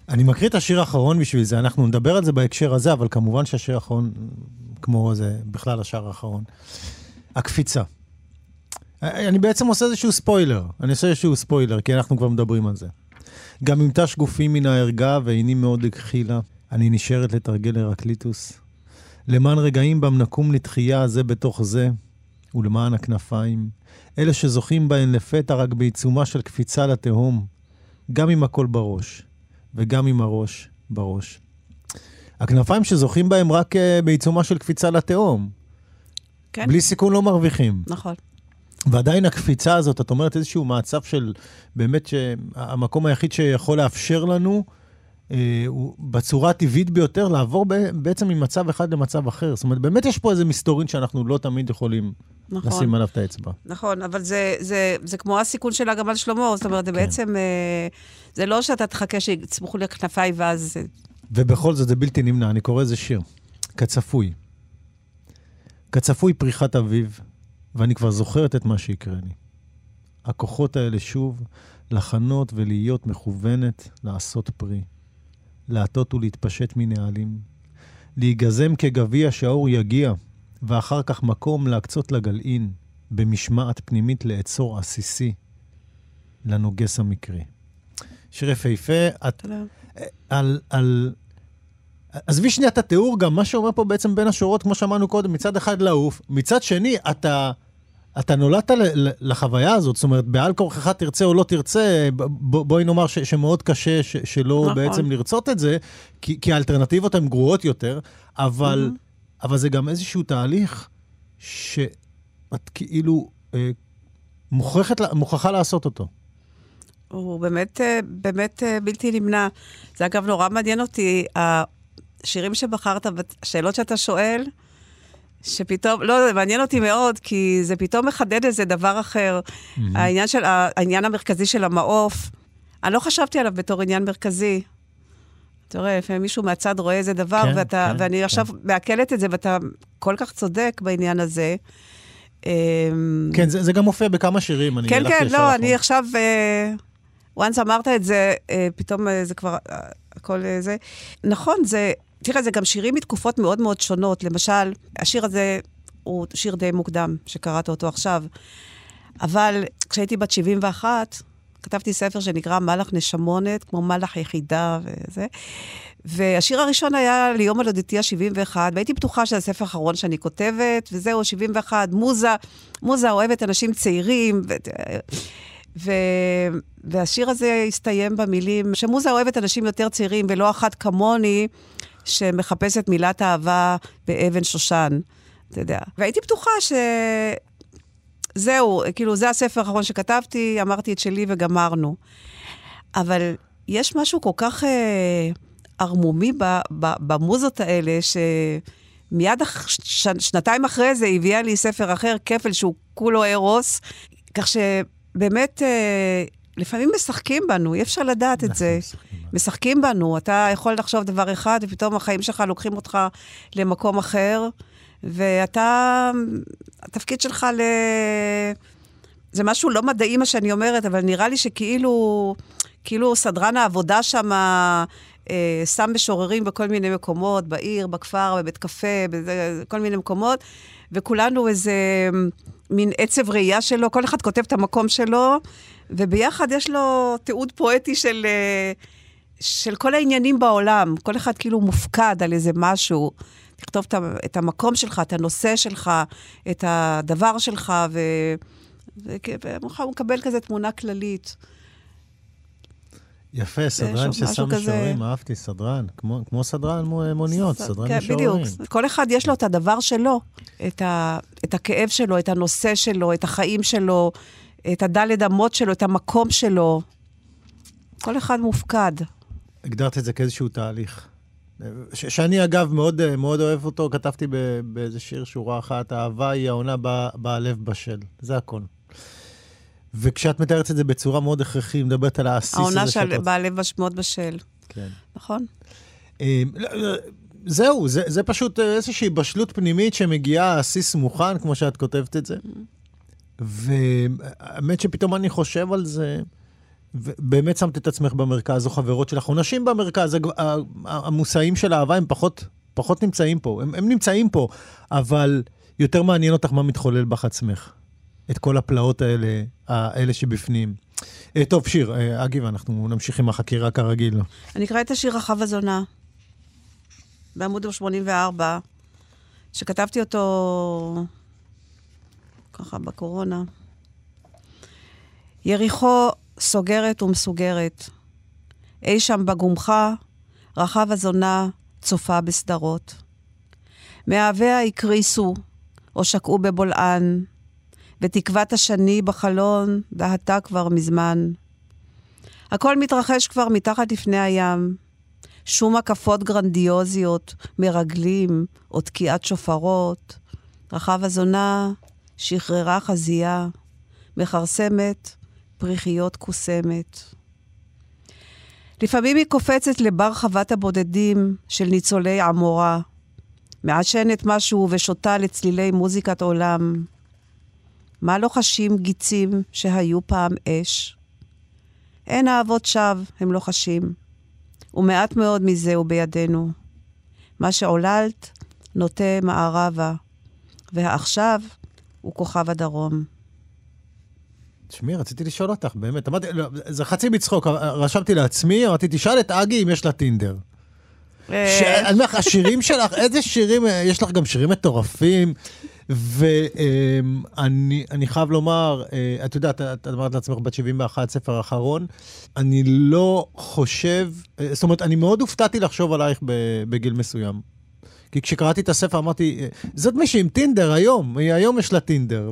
אני מקריא את השיר האחרון בשביל זה, אנחנו נדבר על זה בהקשר הזה, אבל כמובן שהשיר האחרון, כמו זה, בכלל השער האחרון. הקפיצה. אני בעצם עושה איזשהו ספוילר, אני עושה איזשהו ספוילר, כי אנחנו כבר מדברים על זה. גם אם תש גופי מן הערגה ועיני מאוד הכחילה, אני נשארת לתרגל הרקליטוס. למען רגעים בם נקום לתחייה זה בתוך זה, ולמען הכנפיים, אלה שזוכים בהן לפתע רק בעיצומה של קפיצה לתהום, גם עם הכל בראש, וגם עם הראש בראש. הכנפיים שזוכים בהם רק uh, בעיצומה של קפיצה לתהום. כן. בלי סיכון לא מרוויחים. נכון. ועדיין הקפיצה הזאת, את אומרת איזשהו מצב של באמת שהמקום היחיד שיכול לאפשר לנו, אה, הוא בצורה הטבעית ביותר לעבור ב, בעצם ממצב אחד למצב אחר. זאת אומרת, באמת יש פה איזה מסתורין שאנחנו לא תמיד יכולים נכון. לשים עליו את האצבע. נכון, אבל זה, זה, זה כמו הסיכון של הגמל שלמה, זאת אומרת, זה כן. בעצם, אה, זה לא שאתה תחכה שיצמחו לי כנפיי ואז... ובכל זאת זה בלתי נמנע, אני קורא איזה שיר, כצפוי. כצפוי פריחת אביב, ואני כבר זוכרת את מה שיקרה לי. הכוחות האלה שוב, לחנות ולהיות מכוונת לעשות פרי. להטות ולהתפשט מנהלים. להיגזם כגביע שהאור יגיע, ואחר כך מקום להקצות לגלעין, במשמעת פנימית לאצור עסיסי, לנוגס המקרי. שיר יפהפה, את... על, על... עזבי שנייה את התיאור, גם מה שאומר פה בעצם בין השורות, כמו שאמרנו קודם, מצד אחד לעוף, מצד שני, אתה... אתה נולדת לחוויה הזאת, זאת אומרת, בעל כורכך תרצה או לא תרצה, ב- בואי נאמר ש- שמאוד קשה ש- שלא נכון. בעצם לרצות את זה, כי, כי האלטרנטיבות הן גרועות יותר, אבל, mm-hmm. אבל זה גם איזשהו תהליך שאת כאילו אה, מוכרחת, מוכרחה לעשות אותו. הוא באמת, אה, באמת אה, בלתי נמנע. זה אגב נורא מעניין אותי, השירים שבחרת, השאלות שאתה שואל, שפתאום, לא, זה מעניין אותי מאוד, כי זה פתאום מחדד איזה דבר אחר. Mm-hmm. העניין, של, העניין המרכזי של המעוף, אני לא חשבתי עליו בתור עניין מרכזי. אתה רואה, לפעמים מישהו מהצד רואה איזה דבר, כן, ואתה, כן, ואני כן. עכשיו מעכלת את זה, ואתה כל כך צודק בעניין הזה. אמ, כן, זה, זה גם מופיע בכמה שירים, אני כן, כן, לא, אני עכשיו, uh, once אמרת את זה, uh, פתאום uh, זה כבר, הכל זה. נכון, זה, תראה, זה גם שירים מתקופות מאוד מאוד שונות. למשל, השיר הזה הוא שיר די מוקדם, שקראת אותו עכשיו. אבל כשהייתי בת 71, כתבתי ספר שנקרא מלאך נשמונת, כמו מלאך יחידה וזה. והשיר הראשון היה ליום הולדתי ה-71, והייתי בטוחה שזה הספר האחרון שאני כותבת, וזהו, 71, מוזה, מוזה אוהבת אנשים צעירים. ו... ו... והשיר הזה הסתיים במילים שמוזה אוהבת אנשים יותר צעירים, ולא אחת כמוני, שמחפשת מילת אהבה באבן שושן, אתה יודע. והייתי בטוחה ש... זהו, כאילו, זה הספר האחרון שכתבתי, אמרתי את שלי וגמרנו. אבל יש משהו כל כך אה, ערמומי ב, ב, במוזות האלה, שמיד ש, שנתיים אחרי זה הביאה לי ספר אחר, כפל, שהוא כולו ארוס, כך שבאמת, אה, לפעמים משחקים בנו, אי אפשר לדעת את זה. משחקים בנו. אתה יכול לחשוב דבר אחד, ופתאום החיים שלך לוקחים אותך למקום אחר, ואתה, התפקיד שלך ל... זה משהו לא מדעי מה שאני אומרת, אבל נראה לי שכאילו, כאילו סדרן העבודה שם אה, שם משוררים בכל מיני מקומות, בעיר, בכפר, בבית קפה, בכל מיני מקומות, וכולנו איזה מין עצב ראייה שלו, כל אחד כותב את המקום שלו, וביחד יש לו תיעוד פואטי של... אה, של כל העניינים בעולם. כל אחד כאילו מופקד על איזה משהו. תכתוב את המקום שלך, את הנושא שלך, את הדבר שלך, ו... והוא מקבל כזה תמונה כללית. יפה, סדרן ששם משוררים, אהבתי, סדרן, כמו, כמו סדרן מוניות, ס... סדרן כן. בדיוק, כל אחד יש לו את הדבר שלו, את, ה, את הכאב שלו, את הנושא שלו, את החיים שלו, את הדלת אמות שלו, את המקום שלו. כל אחד מופקד. הגדרת את זה כאיזשהו תהליך. ש- שאני אגב מאוד, מאוד אוהב אותו, כתבתי באיזה שיר שורה אחת, האהבה היא העונה בה הלב בשל. זה הכל. וכשאת מתארת את זה בצורה מאוד הכרחית, מדברת על העסיס הזה. העונה של בה הלב מאוד בשל. כן. נכון. אמ, לא, לא, זהו, זה, זה פשוט איזושהי בשלות פנימית שמגיעה, עסיס מוכן, כמו שאת כותבת את זה. Mm-hmm. והאמת שפתאום אני חושב על זה, ובאמת שמת את עצמך במרכז, או חברות שלך, או נשים במרכז, המושאים של האהבה הם פחות, פחות נמצאים פה. הם, הם נמצאים פה, אבל יותר מעניין אותך מה מתחולל בך עצמך. את כל הפלאות האלה, האלה שבפנים. אה, טוב, שיר, אה, אגי, ואנחנו נמשיך עם החקירה כרגיל. אני אקרא את השיר רחב הזונה, בעמוד 84, שכתבתי אותו ככה בקורונה. יריחו סוגרת ומסוגרת. אי שם בגומחה, רחב הזונה צופה בסדרות. מאהביה הקריסו, או שקעו בבולען, ותקוות השני בחלון דהתה כבר מזמן. הכל מתרחש כבר מתחת לפני הים. שום הקפות גרנדיוזיות, מרגלים או תקיעת שופרות. רחב הזונה שחררה חזייה, מכרסמת, פריחיות קוסמת. לפעמים היא קופצת לבר חוות הבודדים של ניצולי עמורה, מעשנת משהו ושותה לצלילי מוזיקת עולם. מה לא חשים גיצים שהיו פעם אש? אין אהבות שווא, הם לא חשים. ומעט מאוד מזה הוא בידינו. מה שעוללת נוטה מערבה, והעכשיו הוא כוכב הדרום. תשמעי, רציתי לשאול אותך, באמת, אמרתי, לא, זה חצי בצחוק, רשמתי לעצמי, אמרתי, תשאל את אגי אם יש לה טינדר. אני אומר לך, השירים שלך, איזה שירים, אה, יש לך גם שירים מטורפים, ואני אני חייב לומר, אה, את יודעת, את אמרת לעצמך בת 71, ספר האחרון, אני לא חושב, אה, זאת אומרת, אני מאוד הופתעתי לחשוב עלייך בגיל מסוים. כי כשקראתי את הספר אמרתי, אה, זאת מישהי עם טינדר היום, היא- היום יש לה טינדר,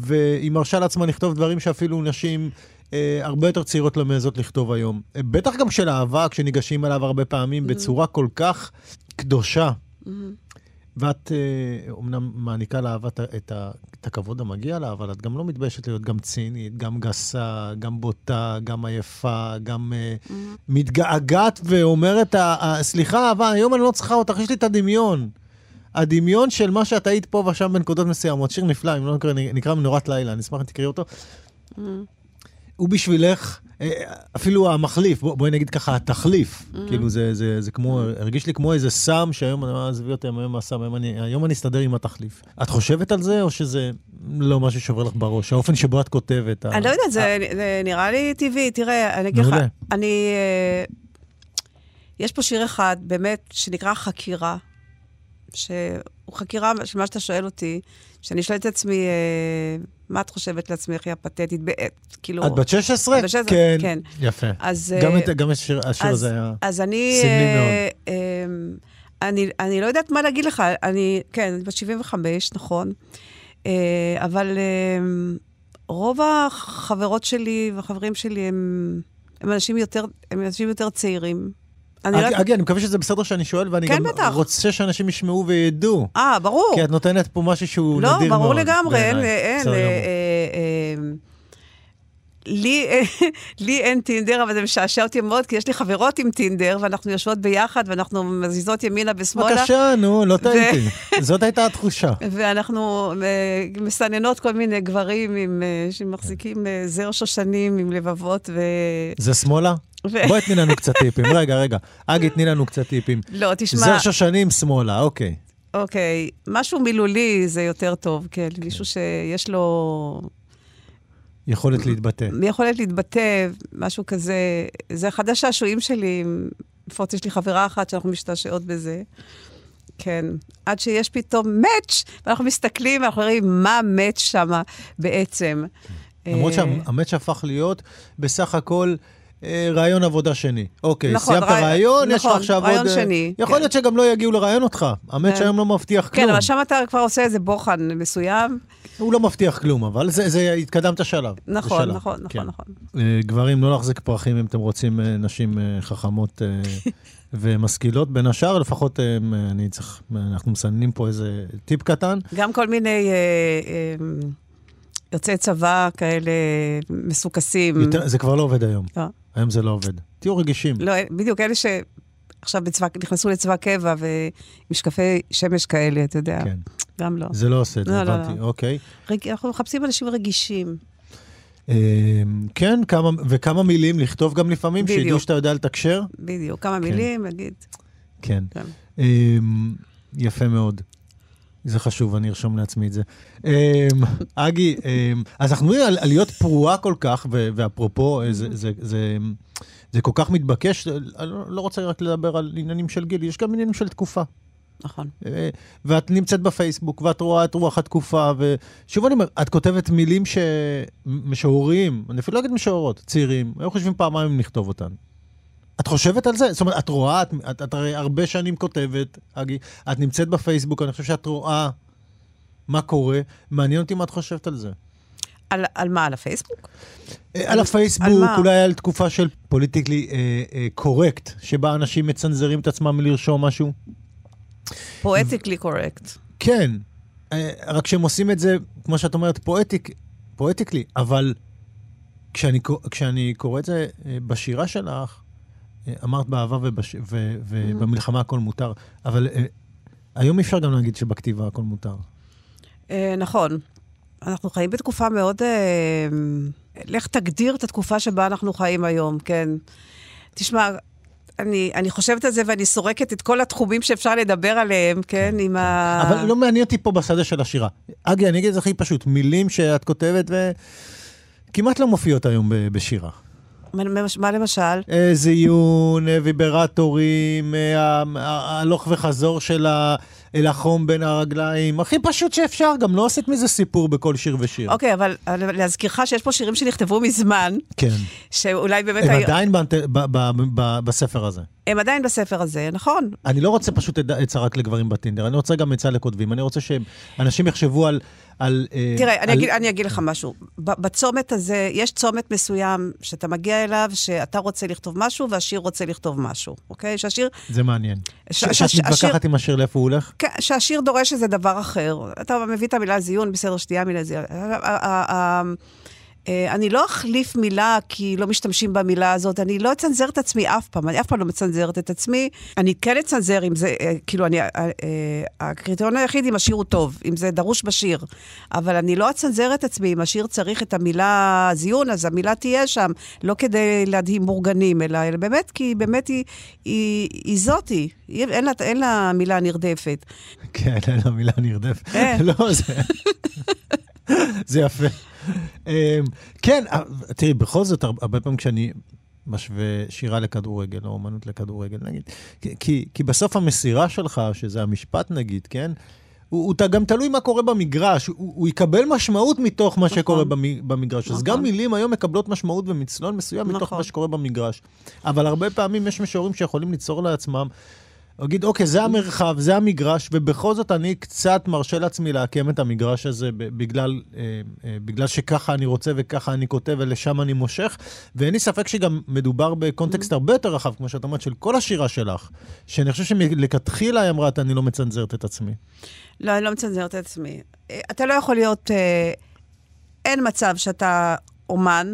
והיא מרשה לעצמה לכתוב דברים שאפילו נשים אה, הרבה יותר צעירות לא מעזות לכתוב היום. אה, בטח גם של אהבה, כשניגשים אליו הרבה פעמים בצורה כל כך קדושה. ואת אה, אומנם מעניקה לאהבה את, את, את הכבוד המגיע לה, אבל את גם לא מתביישת להיות גם צינית, גם גסה, גם בוטה, גם עייפה, גם אה, מתגעגעת ואומרת, ה- ה- סליחה, אהבה, היום אני לא צריכה אותך, יש לי את הדמיון. הדמיון של מה שאת היית פה ושם בנקודות מסוימות. שיר נפלא, אם לא נקרא, נקרא מנורת לילה, אני אשמח אם תקראי אותו. הוא בשבילך, אה, אפילו המחליף, בוא, בואי נגיד ככה, התחליף. כאילו זה, זה, זה כמו, הרגיש לי כמו איזה סם שהיום, עזבי אותי, היום הסם, היום אני, היום אני אסתדר עם התחליף. את חושבת על זה, או שזה לא משהו שעובר לך בראש? האופן שבו את כותבת. ה- אני לא יודעת, זה זה נראה לי טבעי. תראה, אני אגיד לך. אני... אה, יש פה שיר אחד, באמת, שנקרא חקירה, שהוא חקירה של מה שאתה שואל אותי, שאני שואלת את עצמי, אה, מה את חושבת לעצמך, היא הפתטית, בעת, כאילו... את בת 16? בת 16, כן. כן. יפה. אז... גם, אה, את, גם השיר, השיר אז, הזה היה... אז אני... סמלי אה, אה, אני, אני לא יודעת מה להגיד לך, אני, כן, אני בת 75, נכון, אה, אבל אה, רוב החברות שלי והחברים שלי הם, הם, אנשים, יותר, הם אנשים יותר צעירים. אני לא אגי. אגי, אני מקווה שזה בסדר שאני שואל, ואני כן, גם בטח. רוצה שאנשים ישמעו וידעו. אה, ברור. כי את נותנת פה משהו שהוא לא, נדיר מאוד. ברור לגמרי, אין. אין. בסדר אה, גמור. אה, אה, לי, (laughs) לי אין טינדר, אבל זה משעשע אותי מאוד, כי יש לי חברות עם טינדר, ואנחנו יושבות ביחד, ואנחנו מזיזות ימינה ושמאלה. בבקשה, נו, לא טעיתי. זאת הייתה התחושה. (laughs) ואנחנו אה, מסננות כל מיני גברים עם, אה, שמחזיקים אה, זר שושנים עם לבבות ו... זה שמאלה? ו- בואי תני לנו קצת טיפים. (laughs) רגע, רגע. אגי, תני לנו קצת טיפים. לא, תשמע, זר שושנים שמאלה, אוקיי. אוקיי, משהו מילולי זה יותר טוב, כן, מישהו שיש לו יכולת להתבטא. יכולת להתבטא, משהו כזה. זה אחד השעשועים שלי, לפחות יש לי חברה אחת שאנחנו משתעשעות בזה. כן, עד שיש פתאום מאץ', ואנחנו מסתכלים ואנחנו רואים מה מאץ' שמה בעצם. למרות אה, שהמאץ' הפך להיות בסך הכל אה, רעיון עבודה שני. אוקיי, נכון, סיימת רעי- רעיון, יש לך נכון, עכשיו עוד... אה, שני, יכול כן. להיות שגם לא יגיעו לראיין אותך. המאץ' כן. היום לא מבטיח כן, כלום. אבל שם אתה כבר עושה איזה בוחן מסוים. הוא לא מבטיח כלום, אבל זה, זה התקדמת שלב. נכון, שלב. נכון, כן. נכון, נכון. גברים, לא להחזיק פרחים אם אתם רוצים נשים חכמות (laughs) ומשכילות. בין השאר, לפחות אני צריך, אנחנו מסננים פה איזה טיפ קטן. גם כל מיני אה, אה, יוצאי צבא כאלה מסוכסים. יותר, זה כבר לא עובד היום. לא. היום זה לא עובד. תהיו רגישים. לא, בדיוק, אלה שעכשיו בצבא, נכנסו לצבא קבע ומשקפי שמש כאלה, אתה יודע. כן. גם לא. זה לא עושה את זה, לא, לא, הבנתי. לא. אוקיי. רג... אנחנו מחפשים אנשים רגישים. אה, כן, כמה, וכמה מילים לכתוב גם לפעמים, בדיוק. שידעו שאתה יודע לתקשר. בדיוק, כמה מילים, נגיד. כן. כן. אה, יפה מאוד. זה חשוב, אני ארשום לעצמי את זה. אה, אגי, אה, אז אנחנו מדברים על, להיות פרועה כל כך, ואפרופו, אה, זה, זה, זה, זה כל כך מתבקש, אני לא לא רוצה רק לדבר על עניינים של גיל, יש גם עניינים של תקופה. נכון. אה, ואת נמצאת בפייסבוק, ואת רואה את רוח התקופה, ושוב אני אומר, את כותבת מילים שמשוררים, אני אפילו לא אגיד משוררות, צעירים, היו חושבים פעמיים אם לכתוב אותן. את חושבת על זה? זאת אומרת, את רואה, את, את, את הרי הרבה שנים כותבת, אגי, את נמצאת בפייסבוק, אני חושב שאת רואה מה קורה, מעניין אותי מה את חושבת על זה. על, על מה? על הפייסבוק? אה, על הפייסבוק, על מה? אולי על תקופה של politically correct, שבה אנשים מצנזרים את עצמם מלרשום משהו. poetically correct. כן, אה, רק שהם עושים את זה, כמו שאת אומרת, poetic, poetically, אבל כשאני, כשאני קורא את זה אה, בשירה שלך, אה, אמרת באהבה ובש, ו, ובמלחמה הכל מותר, אבל אה, היום אי אפשר גם להגיד שבכתיבה הכל מותר. אה, נכון. אנחנו חיים בתקופה מאוד... אה, לך תגדיר את התקופה שבה אנחנו חיים היום, כן. תשמע, אני, אני חושבת על זה ואני סורקת את כל התחומים שאפשר לדבר עליהם, כן, עם ה... אבל לא מעניין אותי פה בשדה של השירה. אגי, אני אגיד את זה הכי פשוט, מילים שאת כותבת וכמעט לא מופיעות היום בשירה. מה, למשל? אה, זיון, אה, ויברטורים, אה, ה- ה- ההלוך וחזור של אל החום בין הרגליים, הכי פשוט שאפשר, גם לא עשית מזה סיפור בכל שיר ושיר. אוקיי, אבל להזכירך שיש פה שירים שנכתבו מזמן, כן. שאולי באמת... הם עדיין בספר הזה. הם עדיין בספר הזה, נכון. אני לא רוצה פשוט עצה רק לגברים בטינדר, אני רוצה גם עצה לכותבים. אני רוצה שאנשים יחשבו על... על אה, תראה, אני על- אגיד, אני אגיד לך משהו. ב- בצומת הזה, יש צומת מסוים שאתה מגיע אליו, שאתה רוצה לכתוב משהו והשיר רוצה לכתוב משהו, אוקיי? שהשיר... זה מעניין. ש- ש- ש- שאת מתווכחת עם השיר לאיפה הוא הולך? כן, שהשיר דורש איזה דבר אחר. אתה מביא את המילה זיון, בסדר, שתייה מילה זיון. אה, אני לא אחליף מילה כי לא משתמשים במילה הזאת, אני לא אצנזר את עצמי אף פעם, אני אף פעם לא מצנזרת את עצמי. אני כן אצנזר אם זה, אה, כאילו, אני, אה, הקריטריון היחיד אם השיר הוא טוב, אם זה דרוש בשיר. אבל אני לא אצנזר את עצמי, אם השיר צריך את המילה זיון, אז המילה תהיה שם, לא כדי להדהים בורגנים, אלא, אלא באמת, כי באמת היא, היא, היא זאתי, אין לה, אין לה מילה נרדפת. כן, אין לה מילה נרדפת. אין. לא, זה... (laughs) זה יפה. אמ, כן, אה, תראי, בכל זאת, הר- הרבה פעמים כשאני משווה שירה לכדורגל, או אומנות לכדורגל, נגיד, כי- כי, בסוף המסירה שלך, שזה המשפט נגיד, כן? הוא, הוא גם תלוי מה קורה במגרש, הוא, הוא יקבל משמעות מתוך מה שקורה במ- במגרש. אז נכון. גם מילים היום מקבלות משמעות ומצלול מסוים מתוך נכון. מה שקורה במגרש. אבל הרבה פעמים יש משוררים שיכולים ליצור לעצמם להגיד, אוקיי, זה המרחב, זה המגרש, ובכל זאת אני קצת מרשה לעצמי לעקם את המגרש הזה בגלל, אה, אה, בגלל שככה אני רוצה וככה אני כותב ולשם אני מושך, ואין לי ספק שגם מדובר בקונטקסט הרבה יותר רחב, כמו שאת אומרת, של כל השירה שלך, שאני חושב שמלכתחילה היא אמרה, אני לא מצנזרת את עצמי. לא, אני לא מצנזרת את עצמי. אה, אתה לא יכול להיות... אין מצב שאתה אומן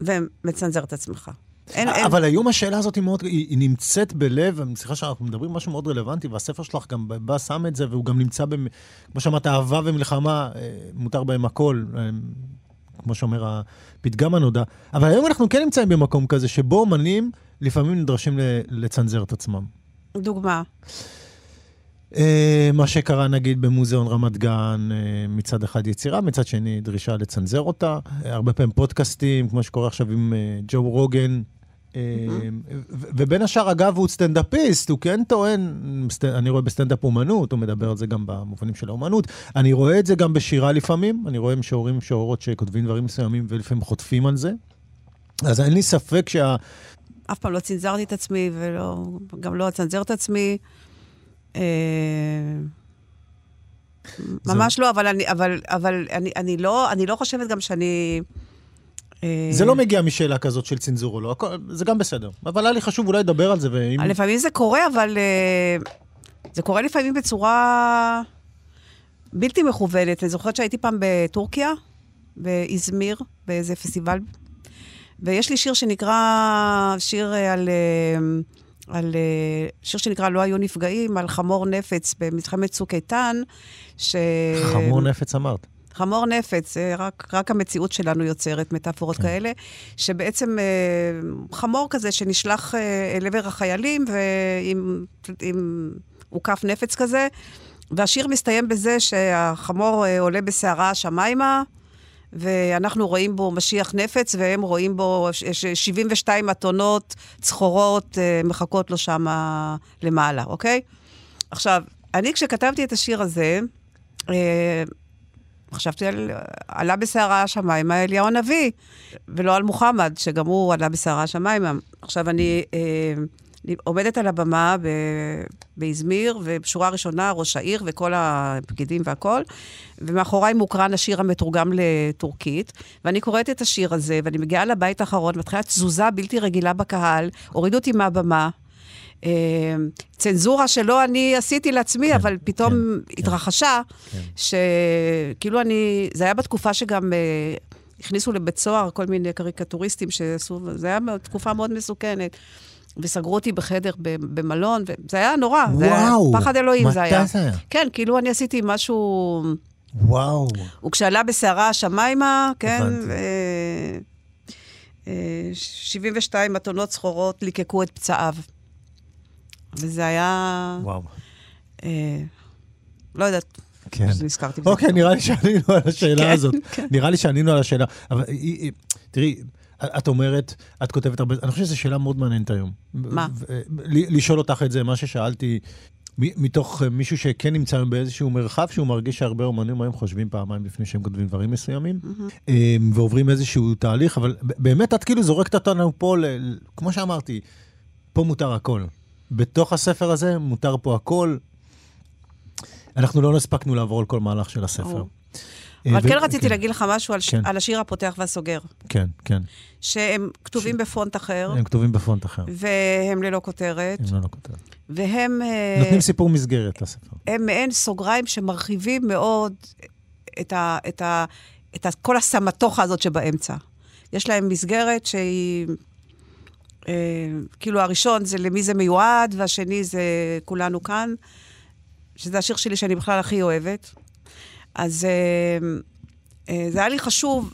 ומצנזר את עצמך. אין, אין. אבל היום השאלה הזאת היא מאוד, היא, היא נמצאת בלב, סליחה שאנחנו מדברים משהו מאוד רלוונטי, והספר שלך גם בא שם את זה, והוא גם נמצא, במ, כמו שאמרת, אהבה ומלחמה, אה, מותר בהם הכל, אה, כמו שאומר הפתגם הנודע. אבל היום אנחנו כן נמצאים במקום כזה, שבו אומנים לפעמים נדרשים לצנזר את עצמם. דוגמה. אה, מה שקרה נגיד במוזיאון רמת גן, מצד אחד יצירה, מצד שני דרישה לצנזר אותה. הרבה פעמים פודקאסטים, כמו שקורה עכשיו עם ג'ו רוגן. ו- ובין השאר, אגב, הוא סטנדאפיסט, הוא כן טוען, אני רואה בסטנדאפ אומנות, הוא מדבר על זה גם במובנים של האומנות. אני רואה את זה גם בשירה לפעמים, אני רואה משוררים משוררות שכותבים דברים מסוימים ולפעמים חוטפים על זה. אז אין לי ספק שה... אף פעם לא צנזרתי את עצמי, וגם לא אצנזר את עצמי. אה, ממש לא, אבל אני, אבל, אבל אני, אני, לא, אני לא חושבת גם שאני... אה, זה לא מגיע משאלה כזאת של צנזור או לא, זה גם בסדר. אבל היה לי חשוב אולי לדבר על זה, ואם... לפעמים זה קורה, אבל אה, זה קורה לפעמים בצורה בלתי מכוונת. אני זוכרת שהייתי פעם בטורקיה, באזמיר, באיזה פסטיבל, ויש לי שיר שנקרא, שיר אה, על... אה, על אה, שיר שנקרא לא היו נפגעים, על חמור נפץ במלחמת צוק איתן, ש... חמור נפץ אמרת. חמור נפץ, רק, רק המציאות שלנו יוצרת מטאפורות כן. כאלה, שבעצם אה, חמור כזה שנשלח אה, אל עבר החיילים ועם עם עוקף נפץ כזה, והשיר מסתיים בזה שהחמור אה, עולה בסערה השמיימה, ואנחנו רואים בו משיח נפץ, והם רואים בו 72 אתונות צחורות מחכות לו שם למעלה, אוקיי? עכשיו, אני כשכתבתי את השיר הזה, חשבתי על... עלה בסערה השמיימה אליהו הנביא, ולא על מוחמד, שגם הוא עלה בסערה השמיימה. עכשיו, אני אה, עומדת על הבמה ב, באזמיר, ובשורה ראשונה ראש העיר וכל הפקידים והכול, ומאחוריי מוקרן השיר המתורגם לטורקית, ואני קוראת את השיר הזה, ואני מגיעה לבית האחרון, מתחילה תזוזה בלתי רגילה בקהל, הורידו אותי מהבמה. אה, צנזורה שלא אני עשיתי לעצמי, כן, אבל פתאום כן, התרחשה, כן. שכאילו אני, זה היה בתקופה שגם אה, הכניסו לבית סוהר כל מיני קריקטוריסטים שעשו, זה היה תקופה מאוד מסוכנת. וסגרו אותי בחדר במלון, וזה היה נורא. וואו. זה היה פחד אלוהים זה היה. מתי זה היה? כן, כאילו אני עשיתי משהו... וואו. וכשעלה בסערה השמיימה, כן, ו... 72 מתונות סחורות ליקקו את פצעיו. וזה היה... וואו. אה, לא יודעת. כן. נזכרתי בזה. אוקיי, נראה לי שענינו על השאלה כן, הזאת. כן. נראה לי שענינו על השאלה. אבל תראי, את אומרת, את כותבת הרבה, אני חושב שזו שאלה מאוד מעניינת היום. מה? לשאול אותך את זה, מה ששאלתי, מתוך מישהו שכן נמצא באיזשהו מרחב, שהוא מרגיש שהרבה אומנים היום חושבים פעמיים לפני שהם כותבים דברים מסוימים, mm-hmm. ועוברים איזשהו תהליך, אבל באמת את כאילו זורקת אותנו פה, כמו שאמרתי, פה מותר הכל. בתוך הספר הזה מותר פה הכל. אנחנו לא הספקנו לעבור על כל מהלך של הספר. אה, אבל כן רציתי כן. להגיד לך משהו כן. על השיר הפותח והסוגר. כן, כן. שהם כתובים בפונט אחר. הם כתובים בפונט אחר. והם ללא כותרת. הם ללא כותרת. והם... אה, נותנים סיפור מסגרת לספר. הם מעין סוגריים שמרחיבים מאוד את, ה, את, ה, את ה, כל הסמטוחה הזאת שבאמצע. יש להם מסגרת שהיא כאילו הראשון זה למי זה מיועד, והשני זה כולנו כאן, שזה השיר שלי שאני בכלל הכי אוהבת. אז אה, אה, זה היה לי חשוב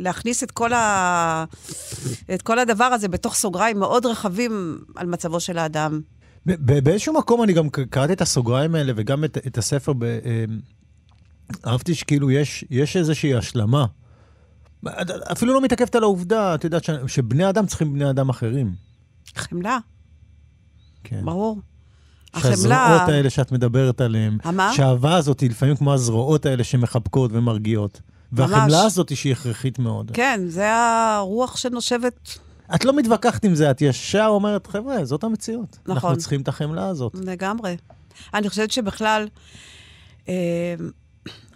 להכניס את כל, ה... את כל הדבר הזה בתוך סוגריים מאוד רחבים על מצבו של האדם. באיזשהו מקום אני גם קראתי את הסוגריים האלה וגם את, את הספר, ב, אהבתי שכאילו יש, יש איזושהי השלמה אפילו לא מתעכבת על העובדה, את יודעת, שבני אדם צריכים בני אדם אחרים. חמלה. כן. ברור. החמלה... שהזרועות האלה שאת מדברת עליהן, מה? שהאהבה הזאת היא לפעמים כמו הזרועות האלה שמחבקות ומרגיעות. והחמלה ממש. הזאת היא שהיא הכרחית מאוד. כן, זה הרוח שנושבת. את לא מתווכחת עם זה, את ישר אומרת, חבר'ה, זאת המציאות. נכון. אנחנו צריכים את החמלה הזאת. לגמרי. אני חושבת שבכלל, אה,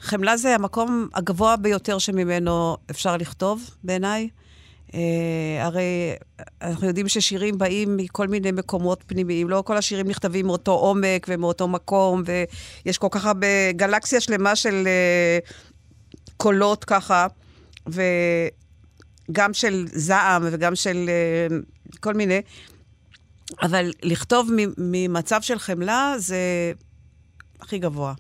חמלה זה המקום הגבוה ביותר שממנו אפשר לכתוב, בעיניי. Uh, הרי אנחנו יודעים ששירים באים מכל מיני מקומות פנימיים. לא כל השירים נכתבים מאותו עומק ומאותו מקום, ויש כל כך הרבה גלקסיה שלמה של uh, קולות ככה, וגם של זעם וגם של uh, כל מיני. אבל לכתוב ממצב של חמלה זה הכי גבוה.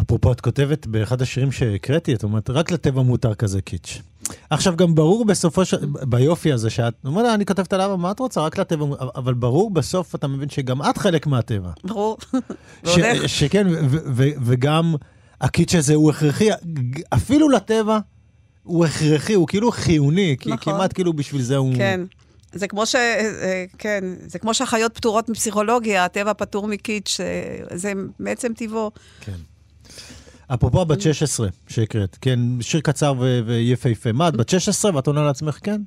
אפרופו, את כותבת באחד השירים שהקראתי, את אומרת, רק לטבע מותר כזה קיץ'. עכשיו, גם ברור בסופו של... ביופי הזה שאת... אומרת, אני כותבת עליו, מה את רוצה? רק לטבע... אבל ברור בסוף אתה מבין שגם את חלק מהטבע. ברור. (laughs) שכן, וגם הקיץ' הזה הוא הכרחי, אפילו לטבע הוא הכרחי, הוא כאילו חיוני, כי נכון. כמעט כאילו בשביל זה הוא... כן. זה כמו ש... אה, כן, זה כמו שהחיות פטורות מפסיכולוגיה, הטבע פטור מקיץ', זה מעצם טבעו. כן. אפרופו בת 16 שהקראת, כן, שיר קצר ויפהפה. מה, את בת 16 ואת עונה לעצמך כן?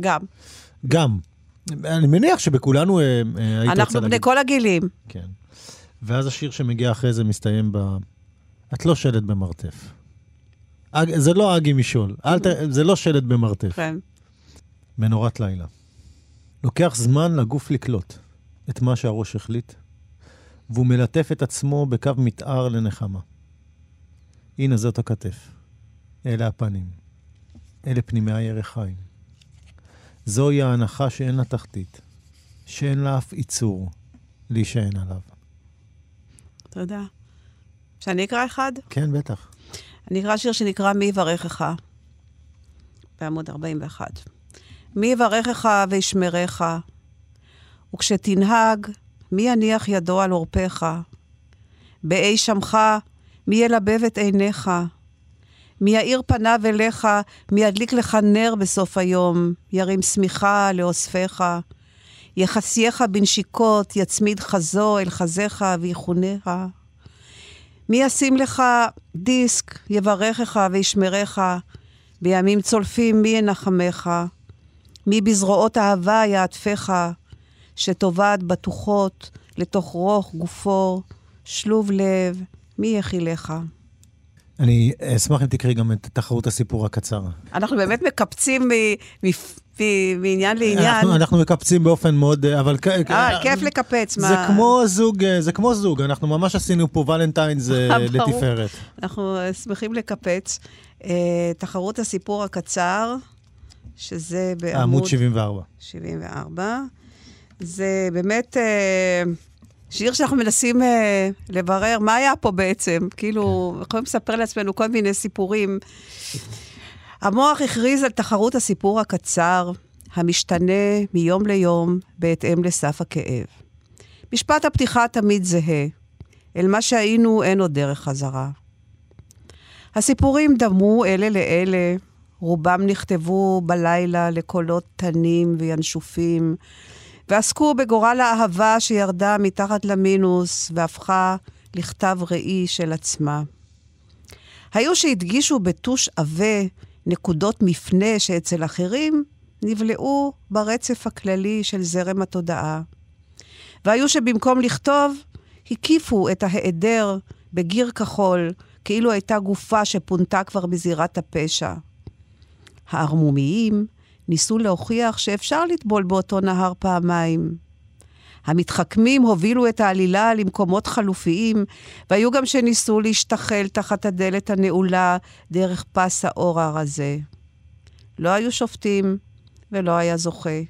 גם. גם. אני מניח שבכולנו אה, אה, היית רוצה להגיד. אנחנו בני כל הגילים. כן. ואז השיר שמגיע אחרי זה מסתיים ב... את לא שלט במרתף. אג... זה לא אגי משול, ת... זה לא שלט במרתף. כן. מנורת לילה. לוקח זמן לגוף לקלוט את מה שהראש החליט, והוא מלטף את עצמו בקו מתאר לנחמה. הנה זאת הכתף. אלה הפנים. אלה פנימי הירחיים. זוהי ההנחה שאין לה תחתית, שאין לה אף עיצור להישען עליו. תודה. שאני אקרא אחד? כן, בטח. אני אקרא שיר שנקרא מי יברכך, בעמוד 41. מי יברכך וישמרך, וכשתנהג, מי יניח ידו על עורפיך? באי שמך, מי ילבב את עיניך? מי יאיר פניו אליך, מי ידליק לך נר בסוף היום, ירים שמיכה לאוספיך. יחסייך בנשיקות, יצמיד חזו אל חזיך ויחונך. מי ישים לך דיסק, יברכך וישמרך, בימים צולפים מי ינחמך? מי בזרועות אהבה יעטפך, שטובעת בטוחות לתוך רוך גופו, שלוב לב, מי יכילך? אני אשמח אם תקראי גם את תחרות הסיפור הקצר. אנחנו באמת מקפצים מעניין לעניין. אנחנו, אנחנו מקפצים באופן מאוד, אבל... אה, כיף לקפץ. זה מה... כמו זוג, זה כמו זוג, אנחנו ממש עשינו פה (laughs) ולנטיינס לתפארת. אנחנו שמחים לקפץ. תחרות הסיפור הקצר, שזה בעמוד... עמוד 74. 74. זה באמת... שיר שאנחנו מנסים אה, לברר מה היה פה בעצם. כאילו, כן. יכולים לספר לעצמנו כל מיני סיפורים. המוח הכריז על תחרות הסיפור הקצר, המשתנה מיום ליום בהתאם לסף הכאב. משפט הפתיחה תמיד זהה, אל מה שהיינו אין עוד דרך חזרה. הסיפורים דמו אלה לאלה, רובם נכתבו בלילה לקולות תנים וינשופים, ועסקו בגורל האהבה שירדה מתחת למינוס והפכה לכתב ראי של עצמה. היו שהדגישו בטוש עבה נקודות מפנה שאצל אחרים נבלעו ברצף הכללי של זרם התודעה. והיו שבמקום לכתוב, הקיפו את ההיעדר בגיר כחול, כאילו הייתה גופה שפונתה כבר בזירת הפשע. הערמומיים ניסו להוכיח שאפשר לטבול באותו נהר פעמיים. המתחכמים הובילו את העלילה למקומות חלופיים, והיו גם שניסו להשתחל תחת הדלת הנעולה דרך פס האור הרזה. לא היו שופטים ולא היה זוכה.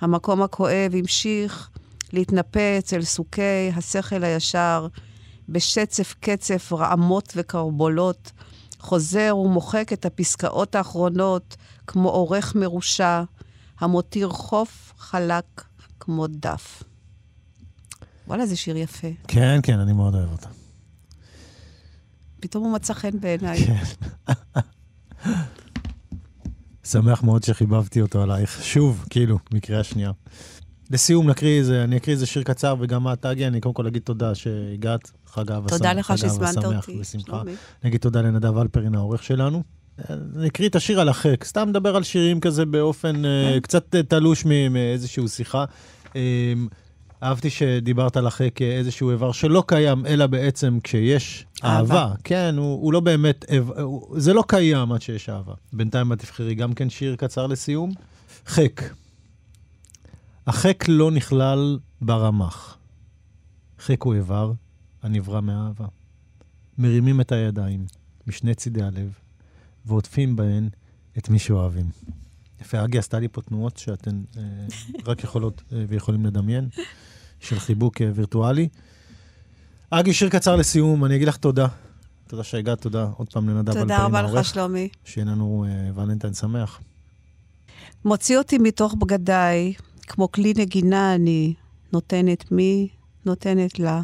המקום הכואב המשיך להתנפץ אל סוכי השכל הישר, בשצף קצף רעמות וקרבולות, חוזר ומוחק את הפסקאות האחרונות כמו עורך מרושע, המותיר חוף חלק כמו דף. וואלה, זה שיר יפה. כן, כן, אני מאוד אוהב אותה. פתאום הוא מצא חן בעיניי. כן. שמח מאוד שחיבבתי אותו עלייך. שוב, כאילו, מקריאה שנייה. לסיום נקריא איזה, אני אקריא איזה שיר קצר, וגם את, תגי, אני קודם כל אגיד תודה שהגעת, חג אהבה שמח. תודה לך שהזמנת אותי. בשמחה. אני אגיד תודה לנדב אלפרין, העורך שלנו. אני אקריא את השיר על החק, סתם מדבר על שירים כזה באופן uh, קצת תלוש מאיזושהי שיחה. Um, אהבתי שדיברת על החק איזשהו איבר שלא קיים, אלא בעצם כשיש אהבה. אהבה. כן, הוא, הוא לא באמת, הוא, זה לא קיים עד שיש אהבה. בינתיים את תבחרי גם כן שיר קצר לסיום. חק. החק לא נכלל ברמח. חק הוא איבר הנברא מאהבה. מרימים את הידיים משני צידי הלב, ועוטפים בהן את מי שאוהבים. יפה, אגי עשתה לי פה תנועות שאתן אה, (laughs) רק יכולות אה, ויכולים לדמיין, של חיבוק אה, וירטואלי. אגי, שיר קצר לסיום, אני אגיד לך תודה. תודה שהגעת, תודה עוד פעם לנדב אלפרין העורך. תודה רבה לך, שלומי. שיהיה לנו אה, ולנטיין שמח. מוציא אותי מתוך בגדיי, כמו כלי נגינה אני נותנת מי, נותנת לה.